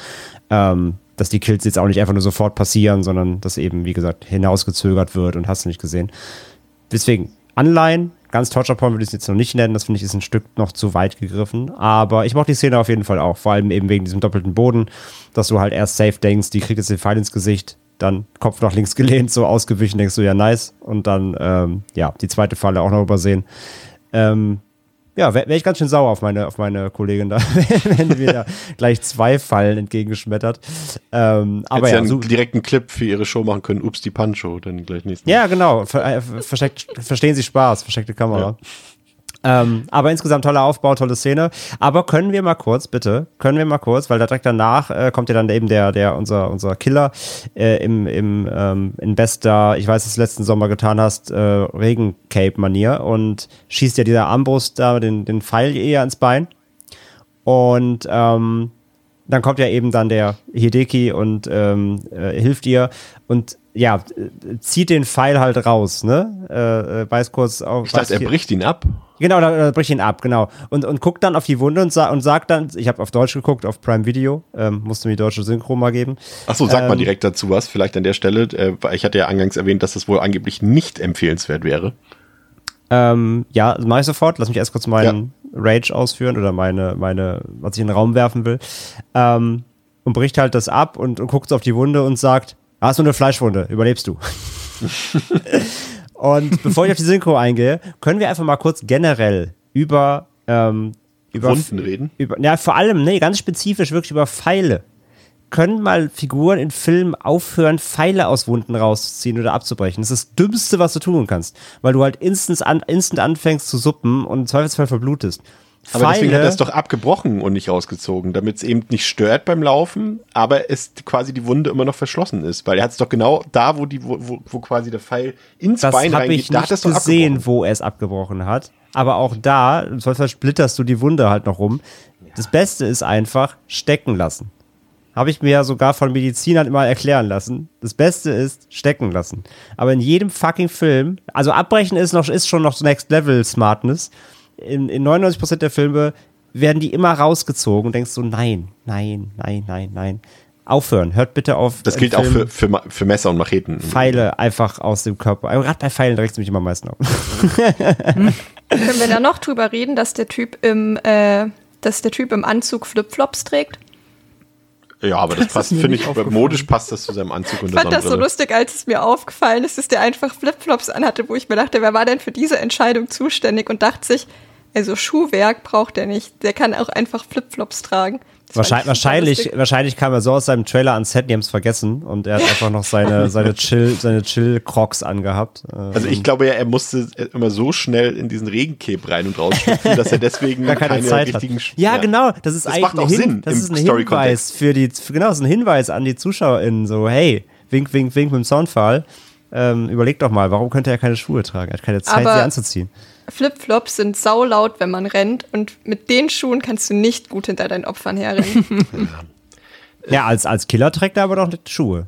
Ähm, dass die Kills jetzt auch nicht einfach nur sofort passieren, sondern dass eben, wie gesagt, hinausgezögert wird und hast du nicht gesehen. Deswegen, Anleihen, ganz Torture Porn würde ich es jetzt noch nicht nennen, das finde ich ist ein Stück noch zu weit gegriffen, aber ich mochte die Szene auf jeden Fall auch, vor allem eben wegen diesem doppelten Boden, dass du halt erst safe denkst, die kriegt jetzt den Pfeil ins Gesicht, dann Kopf nach links [LAUGHS] gelehnt, so ausgewichen, denkst du, ja nice und dann, ähm, ja, die zweite Falle auch noch übersehen. Ähm, ja, wäre wär ich ganz schön sauer auf meine, auf meine Kollegin da, [LAUGHS] wenn mir da gleich zwei Fallen entgegengeschmettert. Ähm, aber ja, ja so, einen direkten Clip für ihre Show machen können. Ups, die Pancho, dann gleich nächsten. ja, genau. Ver äh, versteckt, verstehen Sie Spaß, versteckte Kamera. Ähm, aber insgesamt toller Aufbau, tolle Szene. Aber können wir mal kurz, bitte, können wir mal kurz, weil da direkt danach äh, kommt ja dann eben der, der unser, unser Killer äh, im, im ähm, in bester, ich weiß, was du letzten Sommer getan hast, äh, Regencape-Manier und schießt ja dieser Armbrust da den, den Pfeil eher ins Bein. Und ähm, dann kommt ja eben dann der Hideki und ähm, äh, hilft ihr und ja, zieht den Pfeil halt raus, ne? Äh, äh, beißt kurz auf. Ich dachte, er bricht ihn ab. Genau, da, da bricht ihn ab, genau. Und, und guckt dann auf die Wunde und, sa und sagt dann, ich habe auf Deutsch geguckt, auf Prime Video, ähm, musste mir die deutsche Synchro mal geben. Achso, sag mal Ähm, direkt dazu was, vielleicht an der Stelle. Äh, weil ich hatte ja eingangs erwähnt, dass das wohl angeblich nicht empfehlenswert wäre. Ähm, ja, mach ich sofort. Lass mich erst kurz meinen Rage ausführen oder meine, meine, was ich in den Raum werfen will. Ähm, und bricht halt das ab und, und guckt auf die Wunde und sagt, ah, ist nur eine Fleischwunde, überlebst du. [LAUGHS] und bevor ich auf die Synchro eingehe, können wir einfach mal kurz generell über, ähm, über Wunden reden. über, ja, vor allem, nee, ganz spezifisch wirklich über Pfeile. Können mal Figuren in Filmen aufhören, Pfeile aus Wunden rauszuziehen oder abzubrechen? Das ist das Dümmste, was du tun kannst. Weil du halt instant, an, instant anfängst zu suppen und im Zweifelsfall verblutest. Aber deswegen hat er es doch abgebrochen und nicht rausgezogen, damit es eben nicht stört beim Laufen, aber es quasi die Wunde immer noch verschlossen ist. Weil er hat es doch genau da, wo, die, wo, wo, quasi der Pfeil ins das Bein reingeht, ich da hat nicht er es doch gesehen, wo er es abgebrochen hat. Aber auch da, im Zweifelsfall splitterst du die Wunde halt noch rum. Das Beste ist einfach stecken lassen. Habe ich mir ja sogar von Medizinern immer erklären lassen. Das Beste ist stecken lassen. Aber in jedem fucking Film, also abbrechen ist noch, ist schon noch Next Level Smartness. In, in 99% der Filme werden die immer rausgezogen und denkst so, nein, nein, nein, nein, nein. Aufhören. Hört bitte auf. Das gilt auch Film für, für, Ma- für Messer und Macheten. Pfeile einfach aus dem Körper. Aber Gerade bei Pfeilen regt es mich immer am meisten auf. [LAUGHS] Können wir da noch drüber reden, dass der Typ im, äh, dass der Typ im Anzug Flipflops trägt? Ja, aber das passt, mir finde ich, aufgefallen. modisch passt das zu seinem Anzug und Ich fand das so lustig, als es mir aufgefallen ist, dass der einfach Flipflops anhatte, wo ich mir dachte, wer war denn für diese Entscheidung zuständig und dachte sich, also Schuhwerk braucht er nicht. Der kann auch einfach Flipflops tragen. Das Wahrscheinlich, wahrscheinlich, wahrscheinlich kam er so aus seinem Trailer ans Set, die haben es vergessen und er hat einfach noch seine, seine Chill, seine Chill-Crocs angehabt. Äh, Also ich glaube ja, er musste immer so schnell in diesen Regencape rein und rausschlüpfen, dass er deswegen gar keine, Zeit hat. richtigen... Sch- Ja, genau. Das ist Das eigentlich macht auch Hin Sinn das im ist ein. Hinweis für die, für, genau, das ist ein Hinweis an die ZuschauerInnen. So, hey, wink, wink, wink mit dem Soundfall. Ähm, überleg doch mal, warum könnte er keine Schuhe tragen? Er hat keine Zeit, Aber- sie anzuziehen. Flipflops sind saulaut, wenn man rennt und mit den Schuhen kannst du nicht gut hinter deinen Opfern herrennen. [LAUGHS] Ja, als, als Killer trägt er aber doch nicht Schuhe.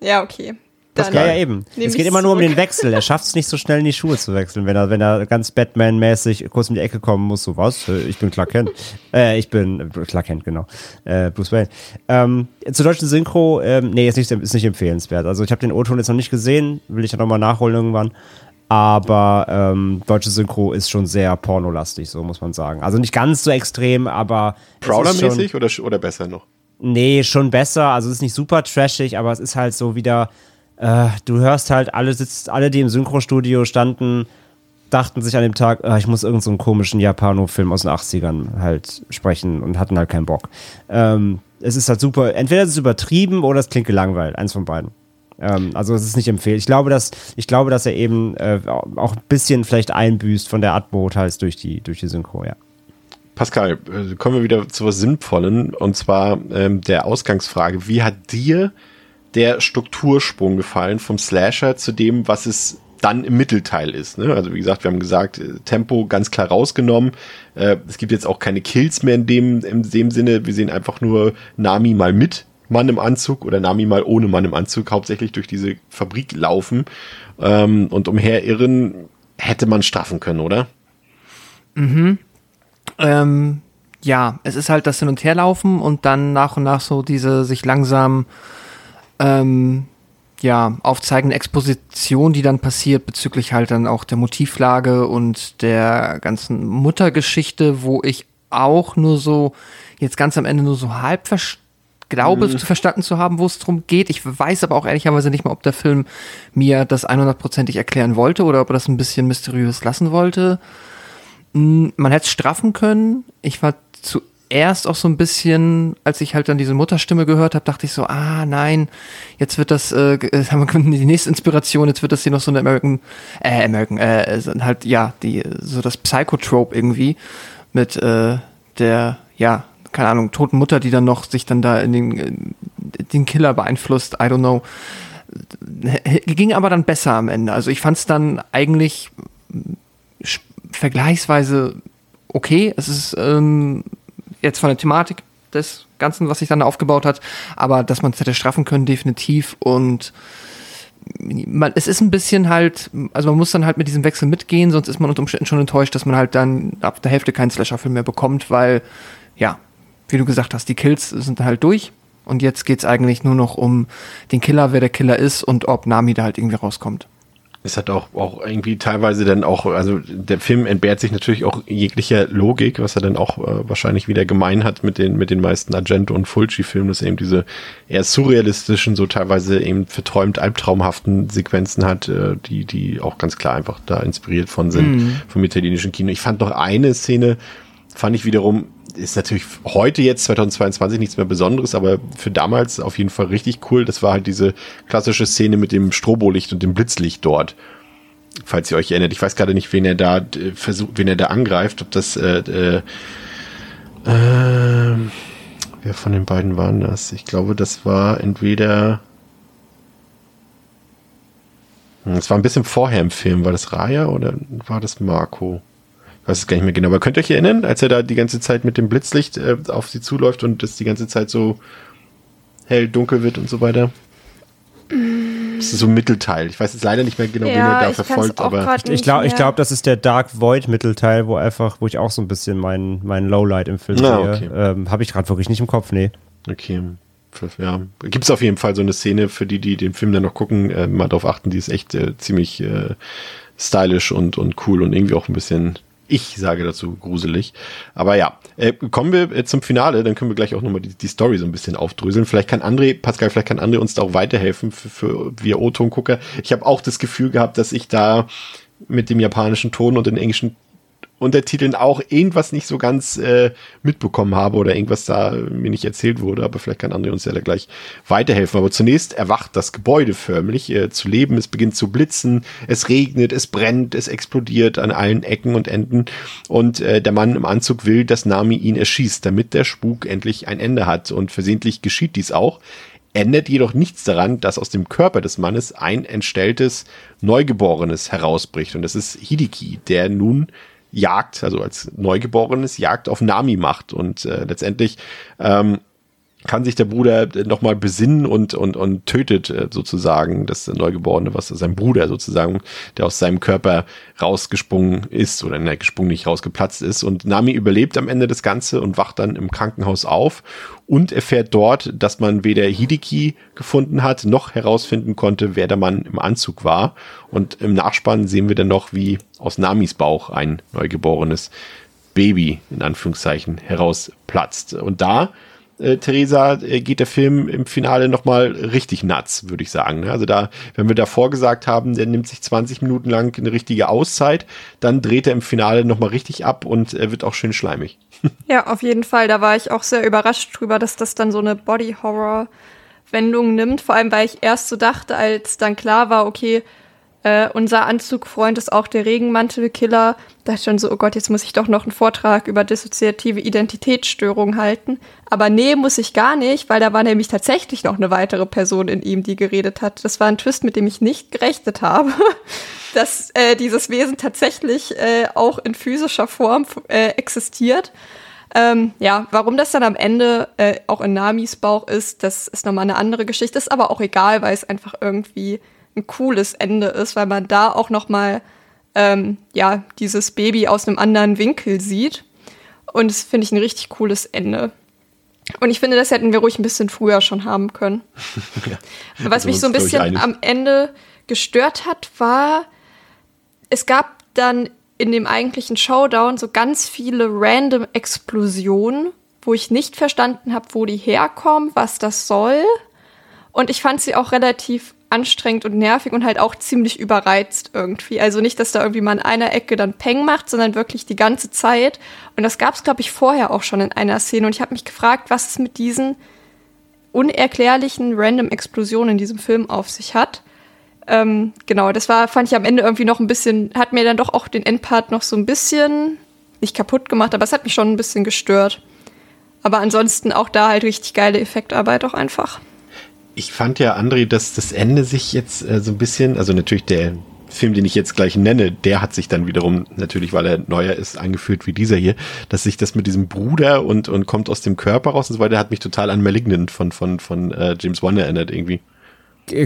ja, okay. Das ja, ja eben. Es geht immer nur um den Wechsel. Er schafft es nicht so schnell in die Schuhe zu wechseln, wenn er, wenn er ganz Batman-mäßig kurz um die Ecke kommen muss. So was? Äh, Ich bin Clark Kent. Äh, ich bin äh, Clark Kent, genau. Äh, Bruce Wayne. Ähm, zur deutschen Synchro, ähm, nee, ist nicht, ist nicht empfehlenswert. Also ich habe den O-Ton jetzt noch nicht gesehen, will ich ja nochmal nachholen irgendwann. Aber ähm, deutsche Synchro ist schon sehr pornolastig, so muss man sagen. Also nicht ganz so extrem, aber. Prowler-mäßig oder, oder besser noch? Nee, schon besser. Also es ist nicht super trashig, aber es ist halt so wieder, äh, du hörst halt, alle sitzt, alle, die im Synchrostudio standen, dachten sich an dem Tag, äh, ich muss irgendeinen so komischen Japano-Film aus den 80ern halt sprechen und hatten halt keinen Bock. Ähm, es ist halt super, entweder es ist übertrieben oder es klingt gelangweilt, eins von beiden. Ähm, also es ist nicht empfehlen. Ich glaube, dass, ich glaube, dass er eben äh, auch ein bisschen vielleicht einbüßt von der Atmo teils durch die, durch die Synchro, ja. Pascal, äh, kommen wir wieder zu was Sinnvollen und zwar ähm, der Ausgangsfrage. Wie hat dir der Struktursprung gefallen vom Slasher zu dem, was es dann im Mittelteil ist? Ne? Also wie gesagt, wir haben gesagt, äh, Tempo ganz klar rausgenommen. Äh, es gibt jetzt auch keine Kills mehr in dem, in dem Sinne. Wir sehen einfach nur Nami mal mit Mann im Anzug oder Nami mal ohne Mann im Anzug, hauptsächlich durch diese Fabrik laufen ähm, und umherirren. Hätte man straffen können, oder? Ähm, ja, es ist halt das Hin- und Herlaufen und dann nach und nach so diese sich langsam ähm, ja, aufzeigende Exposition, die dann passiert bezüglich halt dann auch der Motivlage und der ganzen Muttergeschichte, wo ich auch nur so, jetzt ganz am Ende nur so halb glaube verstanden zu haben, wo es drum geht. Ich weiß aber auch ehrlicherweise nicht mal, ob der Film mir das 100%ig erklären wollte oder ob er das ein bisschen mysteriös lassen wollte. Mm, Man hätte es straffen können. Ich war zuerst auch so ein bisschen, als ich halt dann diese Mutterstimme gehört habe, dachte ich so, ah nein, jetzt wird das, äh, äh, haben wir die nächste Inspiration, jetzt wird das hier noch so eine American, äh, American, äh, halt, ja, die, so das Psychotrope irgendwie mit äh, der, ja, keine Ahnung, toten Mutter, die dann noch sich dann da in den, den Killer beeinflusst, I don't know. Ging aber dann besser am Ende. Also ich fand es dann eigentlich vergleichsweise okay. Es ist ähm, jetzt von der Thematik des Ganzen, was sich dann aufgebaut hat, aber dass man es hätte straffen können, definitiv. Und man, es ist ein bisschen halt, also man muss dann halt mit diesem Wechsel mitgehen, sonst ist man unter Umständen schon enttäuscht, dass man halt dann ab der Hälfte keinen Slasher-Film mehr bekommt, weil, ja, wie du gesagt hast, die Kills sind halt durch. Und jetzt geht's eigentlich nur noch um den Killer, wer der Killer ist und ob Nami da halt irgendwie rauskommt. Es hat auch, auch irgendwie teilweise dann auch, also der Film entbehrt sich natürlich auch jeglicher Logik, was er dann auch äh, wahrscheinlich wieder gemein hat mit den, mit den meisten Argento und Fulci-Filmen, dass er eben diese eher surrealistischen, so teilweise eben verträumt albtraumhaften Sequenzen hat, äh, die, die auch ganz klar einfach da inspiriert von sind, vom italienischen Kino. Ich fand noch eine Szene, fand ich wiederum, ist natürlich heute jetzt 2022 nichts mehr Besonderes, aber für damals auf jeden Fall richtig cool. Das war halt diese klassische Szene mit dem Strobolicht und dem Blitzlicht dort. Falls ihr euch erinnert, ich weiß gerade nicht, wen er da äh, versucht, wen er da angreift, ob das äh, äh, äh, wer von den beiden waren das? Ich glaube, das war entweder Hm, es war ein bisschen vorher im Film. War das Raya oder war das Marco? Ich weiß es gar nicht mehr genau. Aber könnt ihr euch erinnern, als er da die ganze Zeit mit dem Blitzlicht äh, auf sie zuläuft und es die ganze Zeit so hell, dunkel wird und so weiter? Das ist so ein Mittelteil. Ich weiß jetzt leider nicht mehr genau, wen er da verfolgt, aber Ich glaube, ich mehr- glaub, das ist der Dark Void Mittelteil, wo einfach, wo ich auch so ein bisschen mein, mein Lowlight im Film Ah, sehe. okay. Ähm, Habe ich gerade wirklich nicht im Kopf, nee. okay. Ja, gibt es auf jeden Fall so eine Szene, für die, die den Film dann noch gucken, äh, mal drauf achten, die ist echt äh, ziemlich äh, stylisch und, und cool und irgendwie auch ein bisschen, ich sage dazu, gruselig. Aber ja, äh, kommen wir äh, zum Finale, dann können wir gleich auch nochmal die, die Story so ein bisschen aufdröseln. Vielleicht kann André, Pascal, vielleicht kann André uns da auch weiterhelfen für, für wir O-Ton-Gucker. Ich habe auch das Gefühl gehabt, dass ich da mit dem japanischen Ton und den englischen Untertiteln auch irgendwas nicht so ganz äh, mitbekommen habe oder irgendwas da mir nicht erzählt wurde, aber vielleicht kann André uns ja da gleich weiterhelfen. Aber zunächst erwacht das Gebäude förmlich äh, zu leben, es beginnt zu blitzen, es regnet, es brennt, es explodiert an allen Ecken und Enden. Und äh, der Mann im Anzug will, dass Nami ihn erschießt, damit der Spuk endlich ein Ende hat. Und versehentlich geschieht dies auch. Ändert jedoch nichts daran, dass aus dem Körper des Mannes ein entstelltes Neugeborenes herausbricht. Und das ist Hideki, der nun Jagd, also als Neugeborenes Jagd auf Nami macht. Und äh, letztendlich ähm, kann sich der Bruder nochmal besinnen und, und, und tötet äh, sozusagen das Neugeborene, was sein Bruder sozusagen, der aus seinem Körper rausgesprungen ist oder ne, gesprungen nicht rausgeplatzt ist. Und Nami überlebt am Ende das Ganze und wacht dann im Krankenhaus auf und erfährt dort, dass man weder Hideki gefunden hat, noch herausfinden konnte, wer der Mann im Anzug war. Und im Nachspann sehen wir dann noch, wie aus Namis Bauch ein neugeborenes Baby in Anführungszeichen herausplatzt. Und da äh, Theresa, äh, geht der Film im Finale nochmal richtig nuts, würde ich sagen. Ne? Also da, wenn wir davor gesagt haben, der nimmt sich 20 Minuten lang eine richtige Auszeit, dann dreht er im Finale nochmal richtig ab und er wird auch schön schleimig. [LAUGHS] Ja, auf jeden Fall. Da war ich auch sehr überrascht drüber, dass das dann so eine Body-Horror-Wendung nimmt. Vor allem, weil ich erst so dachte, als dann klar war, okay, äh, unser Anzugfreund ist auch der Regenmantelkiller. Da ist schon so, oh Gott, jetzt muss ich doch noch einen Vortrag über dissoziative Identitätsstörungen halten. Aber nee, muss ich gar nicht, weil da war nämlich tatsächlich noch eine weitere Person in ihm, die geredet hat. Das war ein Twist, mit dem ich nicht gerechnet habe, [LAUGHS] dass äh, dieses Wesen tatsächlich äh, auch in physischer Form äh, existiert. Ähm, ja, warum das dann am Ende äh, auch in Namis Bauch ist, das ist nochmal eine andere Geschichte. Ist aber auch egal, weil es einfach irgendwie ein cooles Ende ist, weil man da auch noch mal ähm, ja dieses Baby aus einem anderen Winkel sieht. Und das finde ich ein richtig cooles Ende. Und ich finde, das hätten wir ruhig ein bisschen früher schon haben können. [LAUGHS] ja, Was also mich so ein bisschen am Ende gestört hat, war, es gab dann in dem eigentlichen Showdown so ganz viele random Explosionen, wo ich nicht verstanden habe, wo die herkommen, was das soll. Und ich fand sie auch relativ anstrengend und nervig und halt auch ziemlich überreizt irgendwie. Also nicht, dass da irgendwie mal in einer Ecke dann Peng macht, sondern wirklich die ganze Zeit. Und das gab es, glaube ich, vorher auch schon in einer Szene. Und ich habe mich gefragt, was es mit diesen unerklärlichen random Explosionen in diesem Film auf sich hat. Ähm, genau, das war, fand ich am Ende irgendwie noch ein bisschen, hat mir dann doch auch den Endpart noch so ein bisschen, nicht kaputt gemacht, aber es hat mich schon ein bisschen gestört. Aber ansonsten auch da halt richtig geile Effektarbeit auch einfach ich fand ja, André, dass das Ende sich jetzt äh, so ein bisschen, also natürlich der Film, den ich jetzt gleich nenne, der hat sich dann wiederum, natürlich, weil er neuer ist, eingeführt wie dieser hier, dass sich das mit diesem Bruder und, und kommt aus dem Körper raus und so weiter, hat mich total an Malignant von, von, von äh, James Wan erinnert irgendwie.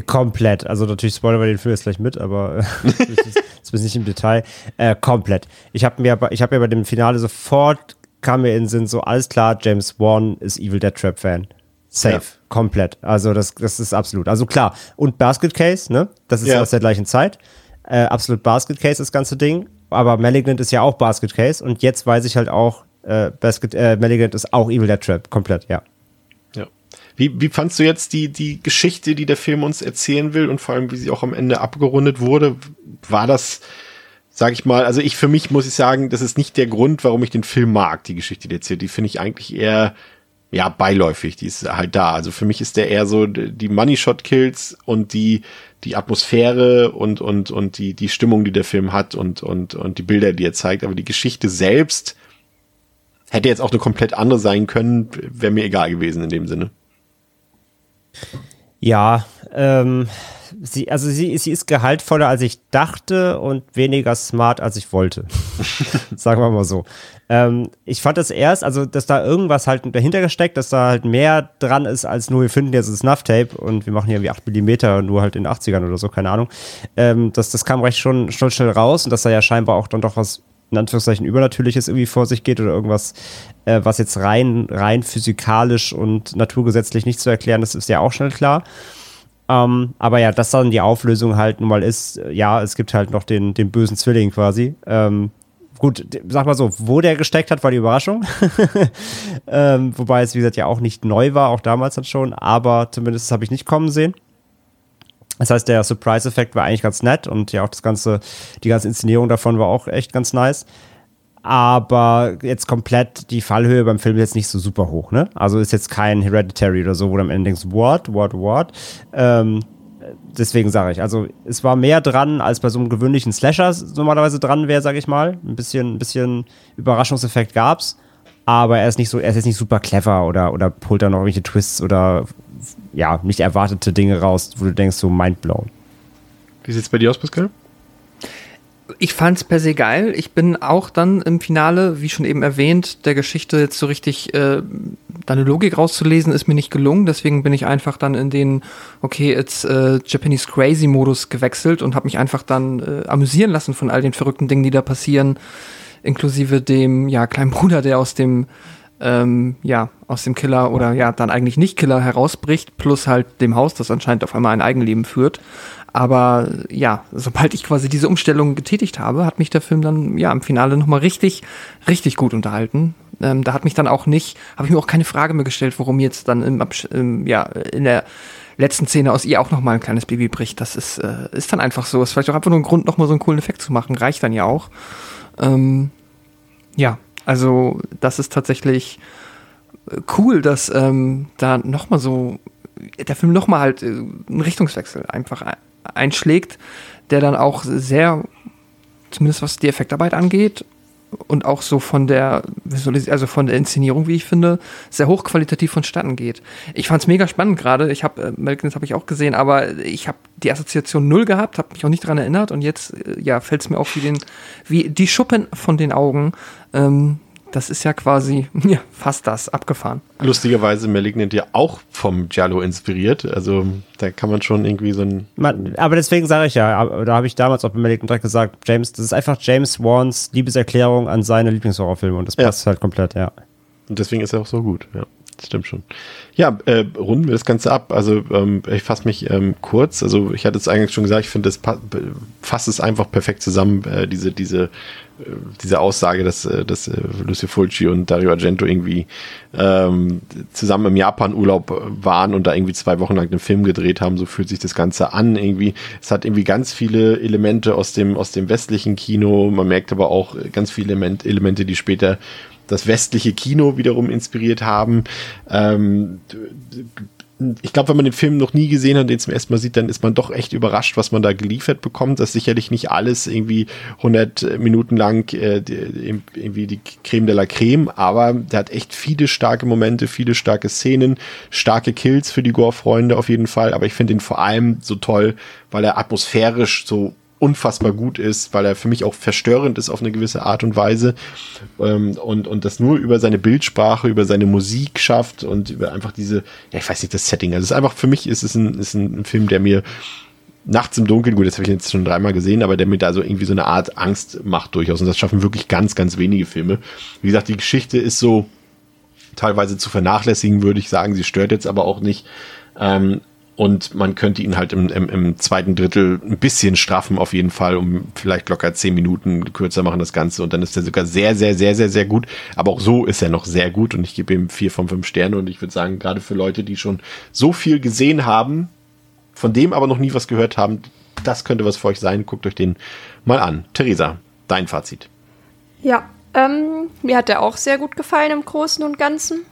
Komplett. Also natürlich spoilern wir den Film jetzt gleich mit, aber äh, [LAUGHS] das, ist, das ist nicht im Detail. Äh, komplett. Ich habe mir, ich habe mir bei dem Finale sofort kam mir in den Sinn so alles klar, James Wan ist Evil Dead Trap Fan. Safe. Ja. Komplett. Also das, das ist absolut. Also klar. Und Basket Case, ne? Das ist ja. aus der gleichen Zeit. Äh, absolut Basket Case, das ganze Ding. Aber Malignant ist ja auch Basket Case. Und jetzt weiß ich halt auch, äh, Basket, äh, Malignant ist auch Evil Dead Trap. Komplett, ja. Ja. Wie, wie fandst du jetzt die, die Geschichte, die der Film uns erzählen will und vor allem, wie sie auch am Ende abgerundet wurde? War das, sag ich mal, also ich für mich muss ich sagen, das ist nicht der Grund, warum ich den Film mag, die Geschichte, die erzählt. Die finde ich eigentlich eher ja, beiläufig, die ist halt da. Also für mich ist der eher so die Money Shot Kills und die, die Atmosphäre und, und, und die, die Stimmung, die der Film hat und, und, und die Bilder, die er zeigt. Aber die Geschichte selbst hätte jetzt auch eine komplett andere sein können, wäre mir egal gewesen in dem Sinne. Ja, ähm, sie, also sie, sie ist gehaltvoller, als ich dachte und weniger smart, als ich wollte. [LAUGHS] Sagen wir mal so. Ähm, ich fand das erst, also dass da irgendwas halt dahinter gesteckt, dass da halt mehr dran ist, als nur wir finden jetzt ein Snuff-Tape und wir machen hier wie 8 mm, nur halt in den 80ern oder so, keine Ahnung. Ähm, das, das kam recht schon, schon schnell raus und dass da ja scheinbar auch dann doch was in Anführungszeichen Übernatürliches irgendwie vor sich geht oder irgendwas, äh, was jetzt rein, rein physikalisch und naturgesetzlich nicht zu erklären ist, ist ja auch schnell klar. Ähm, aber ja, dass dann die Auflösung halt nun mal ist, ja, es gibt halt noch den, den bösen Zwilling quasi. Ähm, gut, sag mal so, wo der gesteckt hat, war die Überraschung. [LAUGHS] ähm, wobei es, wie gesagt, ja auch nicht neu war, auch damals dann schon, aber zumindest habe ich nicht kommen sehen. Das heißt, der Surprise-Effekt war eigentlich ganz nett und ja auch das ganze, die ganze Inszenierung davon war auch echt ganz nice. Aber jetzt komplett die Fallhöhe beim Film ist jetzt nicht so super hoch, ne? Also ist jetzt kein Hereditary oder so, wo du am Ende denkst, what, what, what? Ähm, deswegen sage ich, also es war mehr dran, als bei so einem gewöhnlichen Slasher normalerweise dran wäre, sage ich mal. Ein bisschen, ein bisschen Überraschungseffekt gab's, aber er ist nicht so, er ist jetzt nicht super clever oder, oder pullt da noch irgendwelche Twists oder ja, nicht erwartete Dinge raus, wo du denkst, so mindblown. Wie sieht's bei dir aus, Pascal? Ich fand's per se geil. Ich bin auch dann im Finale, wie schon eben erwähnt, der Geschichte jetzt so richtig äh, deine Logik rauszulesen, ist mir nicht gelungen. Deswegen bin ich einfach dann in den, okay, it's äh, Japanese Crazy Modus gewechselt und habe mich einfach dann äh, amüsieren lassen von all den verrückten Dingen, die da passieren, inklusive dem ja kleinen Bruder, der aus dem ähm, ja, aus dem Killer oder ja, dann eigentlich nicht Killer herausbricht, plus halt dem Haus, das anscheinend auf einmal ein Eigenleben führt. Aber ja, sobald ich quasi diese Umstellung getätigt habe, hat mich der Film dann ja im Finale nochmal richtig, richtig gut unterhalten. Ähm, da hat mich dann auch nicht, habe ich mir auch keine Frage mehr gestellt, warum jetzt dann im, im ja, in der letzten Szene aus ihr auch nochmal ein kleines Baby bricht. Das ist, äh, ist dann einfach so. Ist vielleicht auch einfach nur ein Grund, nochmal so einen coolen Effekt zu machen. Reicht dann ja auch. Ähm, ja, also das ist tatsächlich äh, cool, dass ähm, da nochmal so der Film nochmal halt äh, einen Richtungswechsel einfach einschlägt, der dann auch sehr, zumindest was die Effektarbeit angeht und auch so von der also von der Inszenierung, wie ich finde, sehr hochqualitativ vonstatten geht. Ich fand es mega spannend gerade. Ich habe äh, Melkins habe ich auch gesehen, aber ich habe die Assoziation null gehabt, habe mich auch nicht daran erinnert und jetzt äh, ja fällt es mir auf wie den wie die Schuppen von den Augen. Ähm, das ist ja quasi [LAUGHS] ja, fast das, abgefahren. Lustigerweise Malignant ja auch vom Giallo inspiriert. Also da kann man schon irgendwie so ein. Man, aber deswegen sage ich ja, da habe ich damals auch bei Malignant direkt gesagt, James, das ist einfach James Wans Liebeserklärung an seine Lieblingshorrorfilme und das passt ja. halt komplett, ja. Und deswegen ist er auch so gut, ja. Das stimmt schon. Ja, äh, runden wir das Ganze ab. Also ähm, ich fasse mich ähm, kurz. Also ich hatte es eigentlich schon gesagt, ich finde, das fasst es einfach perfekt zusammen, äh, diese, diese diese Aussage, dass, äh, dass äh, Lucio Fulci und Dario Argento irgendwie ähm, zusammen im Japan-Urlaub waren und da irgendwie zwei Wochen lang einen Film gedreht haben, so fühlt sich das Ganze an irgendwie. Es hat irgendwie ganz viele Elemente aus dem, aus dem westlichen Kino, man merkt aber auch ganz viele Element, Elemente, die später das westliche Kino wiederum inspiriert haben. Ähm, ich glaube, wenn man den Film noch nie gesehen hat, den zum ersten Mal sieht, dann ist man doch echt überrascht, was man da geliefert bekommt. Das ist sicherlich nicht alles irgendwie 100 Minuten lang äh, irgendwie die Creme de la Creme, aber der hat echt viele starke Momente, viele starke Szenen, starke Kills für die Gore-Freunde auf jeden Fall. Aber ich finde ihn vor allem so toll, weil er atmosphärisch so unfassbar gut ist, weil er für mich auch verstörend ist auf eine gewisse Art und Weise ähm, und, und das nur über seine Bildsprache, über seine Musik schafft und über einfach diese, ja, ich weiß nicht, das Setting. Also es ist einfach, für mich ist es ein, ist ein Film, der mir nachts im Dunkeln, gut, das habe ich jetzt schon dreimal gesehen, aber der mir da so irgendwie so eine Art Angst macht durchaus und das schaffen wirklich ganz, ganz wenige Filme. Wie gesagt, die Geschichte ist so teilweise zu vernachlässigen, würde ich sagen. Sie stört jetzt aber auch nicht. Ähm, und man könnte ihn halt im, im, im, zweiten Drittel ein bisschen straffen, auf jeden Fall, um vielleicht locker zehn Minuten kürzer machen das Ganze. Und dann ist er sogar sehr, sehr, sehr, sehr, sehr gut. Aber auch so ist er noch sehr gut und ich gebe ihm vier von fünf Sterne. Und ich würde sagen, gerade für Leute, die schon so viel gesehen haben, von dem aber noch nie was gehört haben, das könnte was für euch sein. Guckt euch den mal an. Theresa, dein Fazit. Ja, ähm, mir hat er auch sehr gut gefallen im Großen und Ganzen.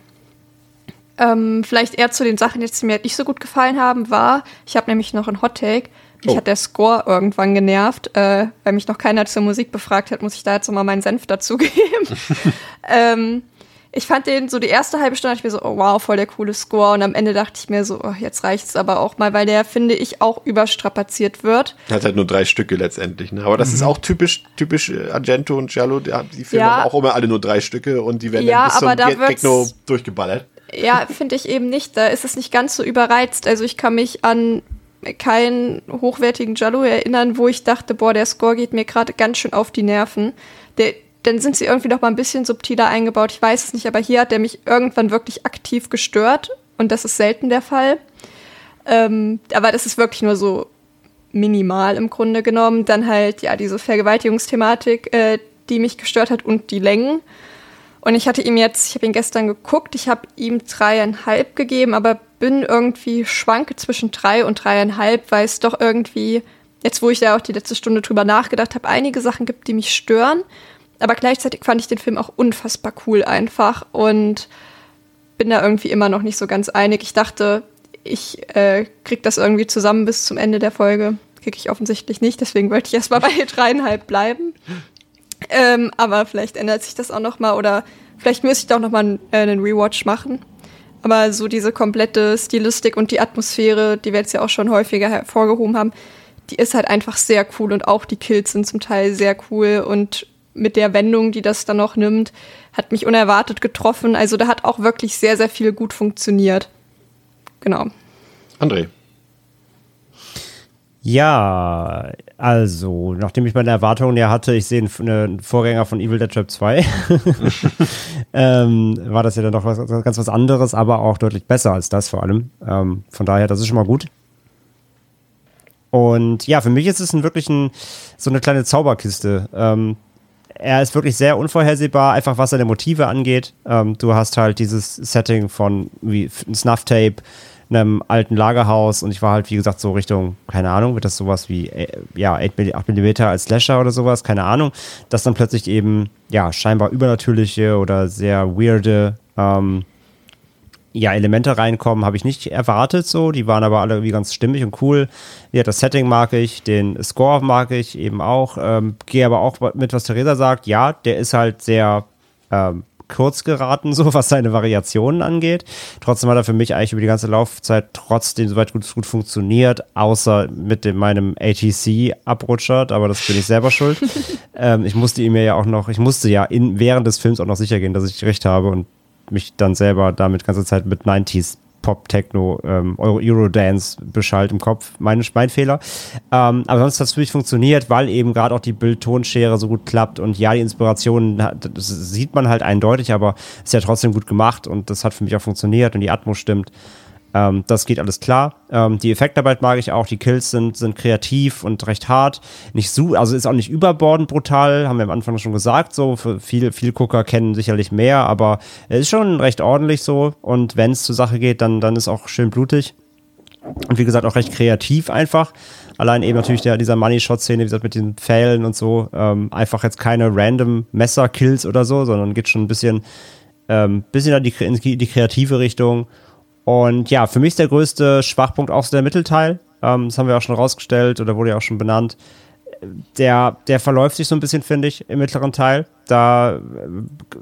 Ähm, vielleicht eher zu den Sachen, die mir nicht so gut gefallen haben, war, ich habe nämlich noch einen Hot Take. Mich oh. hat der Score irgendwann genervt, äh, weil mich noch keiner zur Musik befragt hat, muss ich da jetzt nochmal meinen Senf dazugeben. [LAUGHS] ähm, ich fand den so die erste halbe Stunde, ich mir so, oh wow, voll der coole Score. Und am Ende dachte ich mir so, oh, jetzt reicht's aber auch mal, weil der, finde ich, auch überstrapaziert wird. Hat halt nur drei Stücke letztendlich, ne? Aber das mhm. ist auch typisch, typisch äh, Argento und Giallo, die, Filme ja. haben auch immer alle nur drei Stücke und die werden ja, dann bis zum Techno durchgeballert. Ja, finde ich eben nicht. Da ist es nicht ganz so überreizt. Also ich kann mich an keinen hochwertigen Jallo erinnern, wo ich dachte, boah, der Score geht mir gerade ganz schön auf die Nerven. Der, dann sind sie irgendwie noch mal ein bisschen subtiler eingebaut. Ich weiß es nicht, aber hier hat der mich irgendwann wirklich aktiv gestört und das ist selten der Fall. Ähm, aber das ist wirklich nur so minimal im Grunde genommen. Dann halt ja diese Vergewaltigungsthematik, äh, die mich gestört hat und die Längen. Und ich hatte ihm jetzt, ich habe ihn gestern geguckt, ich habe ihm dreieinhalb gegeben, aber bin irgendwie schwanke zwischen drei und dreieinhalb, weil es doch irgendwie, jetzt wo ich da auch die letzte Stunde drüber nachgedacht habe, einige Sachen gibt, die mich stören. Aber gleichzeitig fand ich den Film auch unfassbar cool einfach und bin da irgendwie immer noch nicht so ganz einig. Ich dachte, ich äh, krieg das irgendwie zusammen bis zum Ende der Folge. Krieg ich offensichtlich nicht, deswegen wollte ich erstmal bei dreieinhalb bleiben. Ähm, aber vielleicht ändert sich das auch noch mal oder vielleicht müsste ich doch noch mal äh, einen, Rewatch machen. Aber so diese komplette Stilistik und die Atmosphäre, die wir jetzt ja auch schon häufiger hervorgehoben haben, die ist halt einfach sehr cool und auch die Kills sind zum Teil sehr cool und mit der Wendung, die das dann noch nimmt, hat mich unerwartet getroffen. Also da hat auch wirklich sehr, sehr viel gut funktioniert. Genau. André. Ja, also, nachdem ich meine Erwartungen ja hatte, ich sehe einen Vorgänger von Evil Dead Trap 2, [LAUGHS] ähm, war das ja dann doch was, ganz was anderes, aber auch deutlich besser als das vor allem. Ähm, von daher, das ist schon mal gut. Und ja, für mich ist es ein, wirklich ein, so eine kleine Zauberkiste. Ähm, er ist wirklich sehr unvorhersehbar, einfach was seine Motive angeht. Ähm, du hast halt dieses Setting von wie ein Snuff-Tape, einem alten Lagerhaus und ich war halt, wie gesagt, so Richtung, keine Ahnung, wird das sowas wie, äh, ja, 8 mm als Slasher oder sowas, keine Ahnung, dass dann plötzlich eben, ja, scheinbar übernatürliche oder sehr weirde, ähm, ja, Elemente reinkommen, habe ich nicht erwartet so. Die waren aber alle irgendwie ganz stimmig und cool. Ja, das Setting mag ich, den Score mag ich eben auch. Ähm, Gehe aber auch mit, was Theresa sagt. Ja, der ist halt sehr ähm, kurz geraten, [LAUGHS] so was seine Variationen angeht. Trotzdem hat er für mich eigentlich über die ganze Laufzeit trotzdem soweit gut, gut funktioniert, außer mit dem, meinem ATC abrutschert, aber das bin ich selber schuld. [LAUGHS] ähm, ich musste ihm ja auch noch, ich musste ja in, während des Films auch noch sicher gehen, dass ich recht habe und mich dann selber damit ganze Zeit mit 90s Pop, Techno, ähm, Eurodance beschallt im Kopf. Mein, mein Fehler. Ähm, aber sonst hat es für mich funktioniert, weil eben gerade auch die Bild-Tonschere so gut klappt und ja, die Inspiration, das sieht man halt eindeutig, aber ist ja trotzdem gut gemacht und das hat für mich auch funktioniert und die Atmos stimmt. Ähm, das geht alles klar. Ähm, die Effektarbeit mag ich auch. Die Kills sind, sind kreativ und recht hart. Nicht so, also ist auch nicht überbordend brutal, haben wir am Anfang schon gesagt. So, für viele, viele Gucker kennen sicherlich mehr, aber es ist schon recht ordentlich so. Und wenn es zur Sache geht, dann, dann ist auch schön blutig. Und wie gesagt, auch recht kreativ einfach. Allein eben natürlich der, dieser Money-Shot-Szene, wie gesagt, mit den Pfählen und so. Ähm, einfach jetzt keine random Messer-Kills oder so, sondern geht schon ein bisschen, ähm, bisschen in die, in die kreative Richtung. Und ja, für mich ist der größte Schwachpunkt auch so der Mittelteil. Ähm, das haben wir auch schon rausgestellt oder wurde ja auch schon benannt. Der, der verläuft sich so ein bisschen, finde ich, im mittleren Teil. Da äh,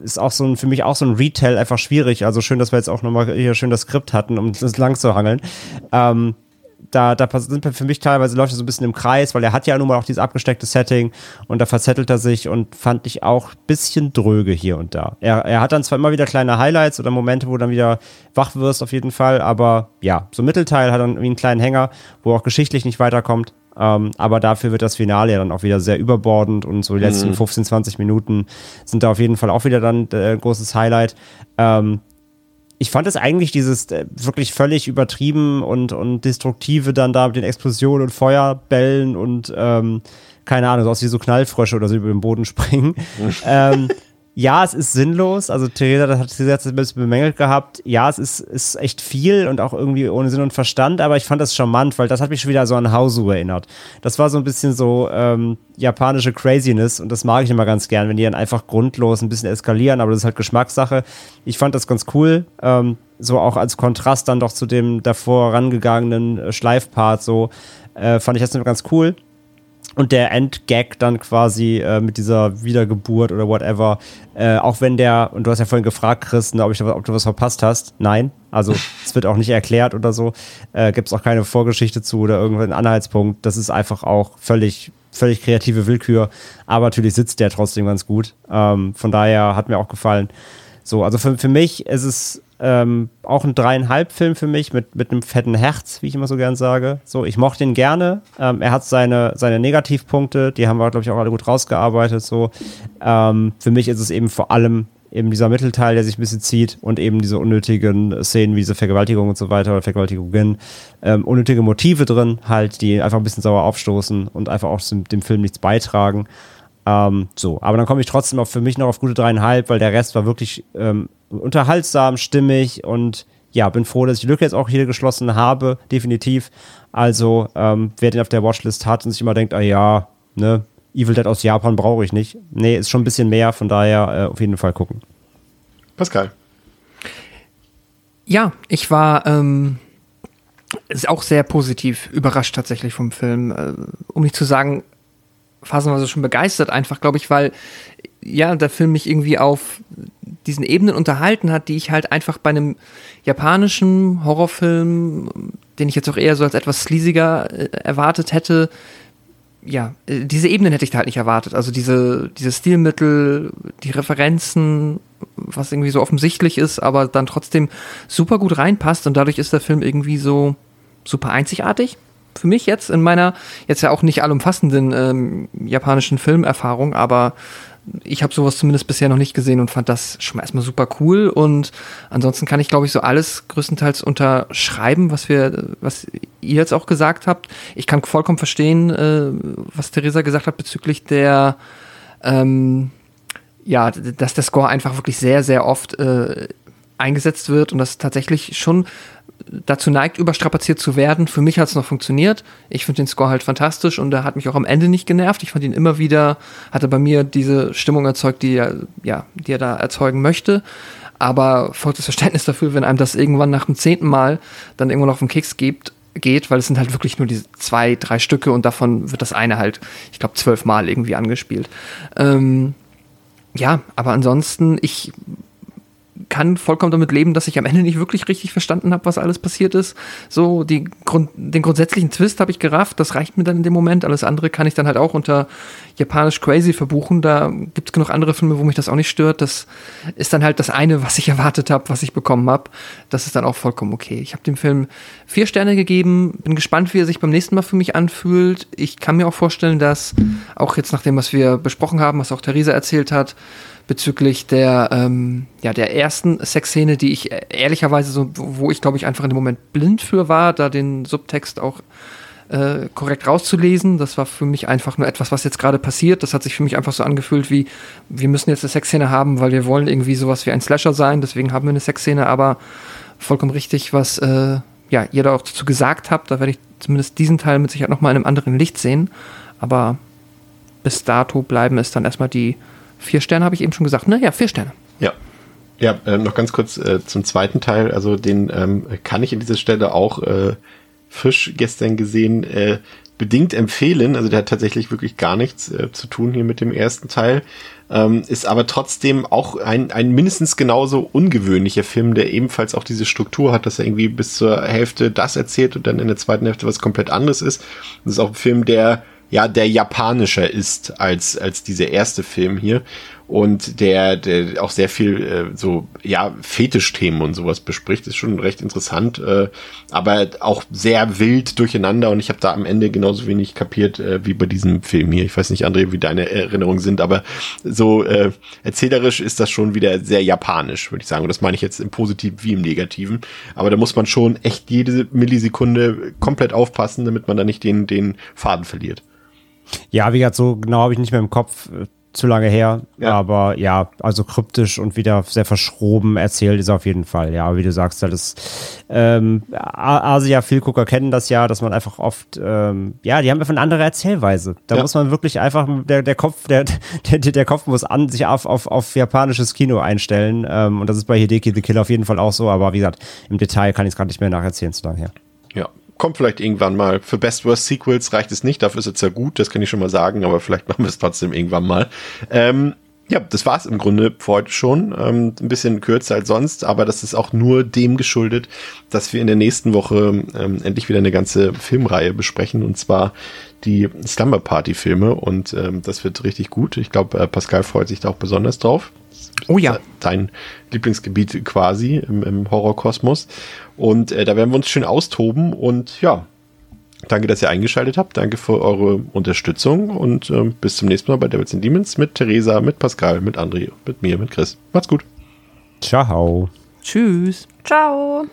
ist auch so ein, für mich auch so ein Retail einfach schwierig. Also schön, dass wir jetzt auch nochmal hier schön das Skript hatten, um das lang zu hangeln. Ähm, da, da sind für mich teilweise läuft er so ein bisschen im Kreis, weil er hat ja nun mal auch dieses abgesteckte Setting und da verzettelt er sich und fand ich auch ein bisschen dröge hier und da. Er, er hat dann zwar immer wieder kleine Highlights oder Momente, wo du dann wieder wach wirst auf jeden Fall, aber ja, so Mittelteil hat dann irgendwie einen kleinen Hänger, wo auch geschichtlich nicht weiterkommt. Ähm, aber dafür wird das Finale ja dann auch wieder sehr überbordend und so die letzten mhm. 15, 20 Minuten sind da auf jeden Fall auch wieder dann äh, ein großes Highlight. Ähm, ich fand es eigentlich dieses äh, wirklich völlig übertrieben und, und destruktive dann da mit den Explosionen und Feuerbällen und ähm, keine Ahnung, so aus wie so Knallfrösche oder so über den Boden [LAUGHS] springen. ähm, ja, es ist sinnlos. Also Theresa das hat sie jetzt ein bisschen bemängelt gehabt. Ja, es ist, ist echt viel und auch irgendwie ohne Sinn und Verstand, aber ich fand das charmant, weil das hat mich schon wieder so an Hausu erinnert. Das war so ein bisschen so ähm, japanische Craziness und das mag ich immer ganz gern, wenn die dann einfach grundlos ein bisschen eskalieren, aber das ist halt Geschmackssache. Ich fand das ganz cool. Ähm, so auch als Kontrast dann doch zu dem davor rangegangenen äh, Schleifpart so äh, fand ich das ganz cool und der Endgag dann quasi äh, mit dieser Wiedergeburt oder whatever, äh, auch wenn der, und du hast ja vorhin gefragt, Chris, ne, ob, ich, ob du was verpasst hast. Nein, also [LAUGHS] es wird auch nicht erklärt oder so. Äh, Gibt es auch keine Vorgeschichte zu oder irgendeinen Anhaltspunkt. Das ist einfach auch völlig, völlig kreative Willkür. Aber natürlich sitzt der trotzdem ganz gut. Ähm, von daher hat mir auch gefallen. So, also für, für mich ist es ähm, auch ein dreieinhalb Film für mich mit, mit einem fetten Herz, wie ich immer so gern sage. So, ich mochte ihn gerne. Ähm, er hat seine, seine Negativpunkte, die haben wir, glaube ich, auch alle gut rausgearbeitet. So, ähm, für mich ist es eben vor allem eben dieser Mittelteil, der sich ein bisschen zieht und eben diese unnötigen Szenen wie diese Vergewaltigung und so weiter oder Vergewaltigungen, ähm, unnötige Motive drin, halt, die einfach ein bisschen sauer aufstoßen und einfach auch dem, dem Film nichts beitragen. Ähm, so, aber dann komme ich trotzdem auch für mich noch auf gute dreieinhalb, weil der Rest war wirklich ähm, unterhaltsam, stimmig und ja, bin froh, dass ich die Lücke jetzt auch hier geschlossen habe, definitiv. Also, ähm, wer den auf der Watchlist hat und sich immer denkt, ah ja, ne, Evil Dead aus Japan brauche ich nicht. Nee, ist schon ein bisschen mehr, von daher äh, auf jeden Fall gucken. Pascal. Ja, ich war ähm, ist auch sehr positiv überrascht tatsächlich vom Film. Äh, um nicht zu sagen, phasenweise schon begeistert, einfach, glaube ich, weil ja, der Film mich irgendwie auf diesen Ebenen unterhalten hat, die ich halt einfach bei einem japanischen Horrorfilm, den ich jetzt auch eher so als etwas sleasiger äh, erwartet hätte, ja, äh, diese Ebenen hätte ich da halt nicht erwartet. Also diese, diese Stilmittel, die Referenzen, was irgendwie so offensichtlich ist, aber dann trotzdem super gut reinpasst und dadurch ist der Film irgendwie so super einzigartig. Für mich jetzt in meiner, jetzt ja auch nicht allumfassenden ähm, japanischen Filmerfahrung, aber ich habe sowas zumindest bisher noch nicht gesehen und fand das schon mal erstmal super cool. Und ansonsten kann ich, glaube ich, so alles größtenteils unterschreiben, was wir, was ihr jetzt auch gesagt habt. Ich kann vollkommen verstehen, äh, was Theresa gesagt hat bezüglich der, ähm, ja, dass der Score einfach wirklich sehr, sehr oft äh, eingesetzt wird und das tatsächlich schon dazu neigt, überstrapaziert zu werden. Für mich hat es noch funktioniert. Ich finde den Score halt fantastisch und er hat mich auch am Ende nicht genervt. Ich fand ihn immer wieder, hatte bei mir diese Stimmung erzeugt, die er, ja, die er da erzeugen möchte. Aber das Verständnis dafür, wenn einem das irgendwann nach dem zehnten Mal dann irgendwann auf den Keks gibt, geht, weil es sind halt wirklich nur diese zwei, drei Stücke und davon wird das eine halt, ich glaube, zwölf Mal irgendwie angespielt. Ähm, ja, aber ansonsten, ich kann vollkommen damit leben, dass ich am Ende nicht wirklich richtig verstanden habe, was alles passiert ist. So, die Grund, den grundsätzlichen Twist habe ich gerafft, das reicht mir dann in dem Moment. Alles andere kann ich dann halt auch unter japanisch crazy verbuchen. Da gibt es genug andere Filme, wo mich das auch nicht stört. Das ist dann halt das eine, was ich [LAUGHS] erwartet habe, was ich bekommen habe. Das ist dann auch vollkommen okay. Ich habe dem Film vier Sterne gegeben, bin gespannt, wie er sich beim nächsten Mal für mich anfühlt. Ich kann mir auch vorstellen, dass auch jetzt nach dem, was wir besprochen haben, was auch Theresa erzählt hat, bezüglich der, ähm, ja, der ersten Sexszene, die ich ehrlicherweise so, wo ich glaube ich einfach in dem Moment blind für war, da den Subtext auch äh, korrekt rauszulesen. Das war für mich einfach nur etwas, was jetzt gerade passiert. Das hat sich für mich einfach so angefühlt wie, wir müssen jetzt eine Sexszene haben, weil wir wollen irgendwie sowas wie ein Slasher sein, deswegen haben wir eine Sexszene, aber vollkommen richtig, was äh, ja, ihr da auch dazu gesagt habt. Da werde ich zumindest diesen Teil mit Sicherheit nochmal in einem anderen Licht sehen. Aber bis dato bleiben es dann erstmal die Vier Sterne habe ich eben schon gesagt, ne? Ja, vier Sterne. Ja. Ja, äh, noch ganz kurz äh, zum zweiten Teil. Also den ähm, kann ich in dieser Stelle auch äh, frisch gestern gesehen äh, bedingt empfehlen. Also der hat tatsächlich wirklich gar nichts äh, zu tun hier mit dem ersten Teil. Ähm, ist aber trotzdem auch ein, ein mindestens genauso ungewöhnlicher Film, der ebenfalls auch diese Struktur hat, dass er irgendwie bis zur Hälfte das erzählt und dann in der zweiten Hälfte was komplett anderes ist. Das ist auch ein Film, der ja, der japanischer ist als, als dieser erste Film hier und der, der auch sehr viel äh, so, ja, Fetischthemen und sowas bespricht, ist schon recht interessant, äh, aber auch sehr wild durcheinander und ich habe da am Ende genauso wenig kapiert äh, wie bei diesem Film hier. Ich weiß nicht, André, wie deine Erinnerungen sind, aber so äh, erzählerisch ist das schon wieder sehr japanisch, würde ich sagen. Und das meine ich jetzt im Positiven wie im Negativen. Aber da muss man schon echt jede Millisekunde komplett aufpassen, damit man da nicht den, den Faden verliert. Ja, wie gesagt, so genau habe ich nicht mehr im Kopf. Äh, zu lange her. Ja. Aber ja, also kryptisch und wieder sehr verschroben erzählt ist auf jeden Fall. Ja, wie du sagst, das ähm, Asia-Vielgucker kennen das ja, dass man einfach oft, ähm, ja, die haben einfach eine andere Erzählweise. Da ja. muss man wirklich einfach, der, der Kopf, der, der, der Kopf muss an sich auf, auf, auf japanisches Kino einstellen. Ähm, und das ist bei Hideki the Killer auf jeden Fall auch so. Aber wie gesagt, im Detail kann ich es gerade nicht mehr nacherzählen, zu lange her. Ja, kommt vielleicht irgendwann mal. Für Best Worst Sequels reicht es nicht, dafür ist es ja gut, das kann ich schon mal sagen, aber vielleicht machen wir es trotzdem irgendwann mal. Ähm, ja, das war's im Grunde für heute schon. Ähm, ein bisschen kürzer als sonst, aber das ist auch nur dem geschuldet, dass wir in der nächsten Woche ähm, endlich wieder eine ganze Filmreihe besprechen und zwar die Slumber Party Filme und ähm, das wird richtig gut. Ich glaube, äh, Pascal freut sich da auch besonders drauf. Oh ja. Dein Lieblingsgebiet quasi im, im Horrorkosmos. Und äh, da werden wir uns schön austoben und ja, danke, dass ihr eingeschaltet habt. Danke für eure Unterstützung und äh, bis zum nächsten Mal bei Devils and Demons mit Theresa, mit Pascal, mit André, mit mir, mit Chris. Macht's gut. Ciao. Tschüss. Ciao.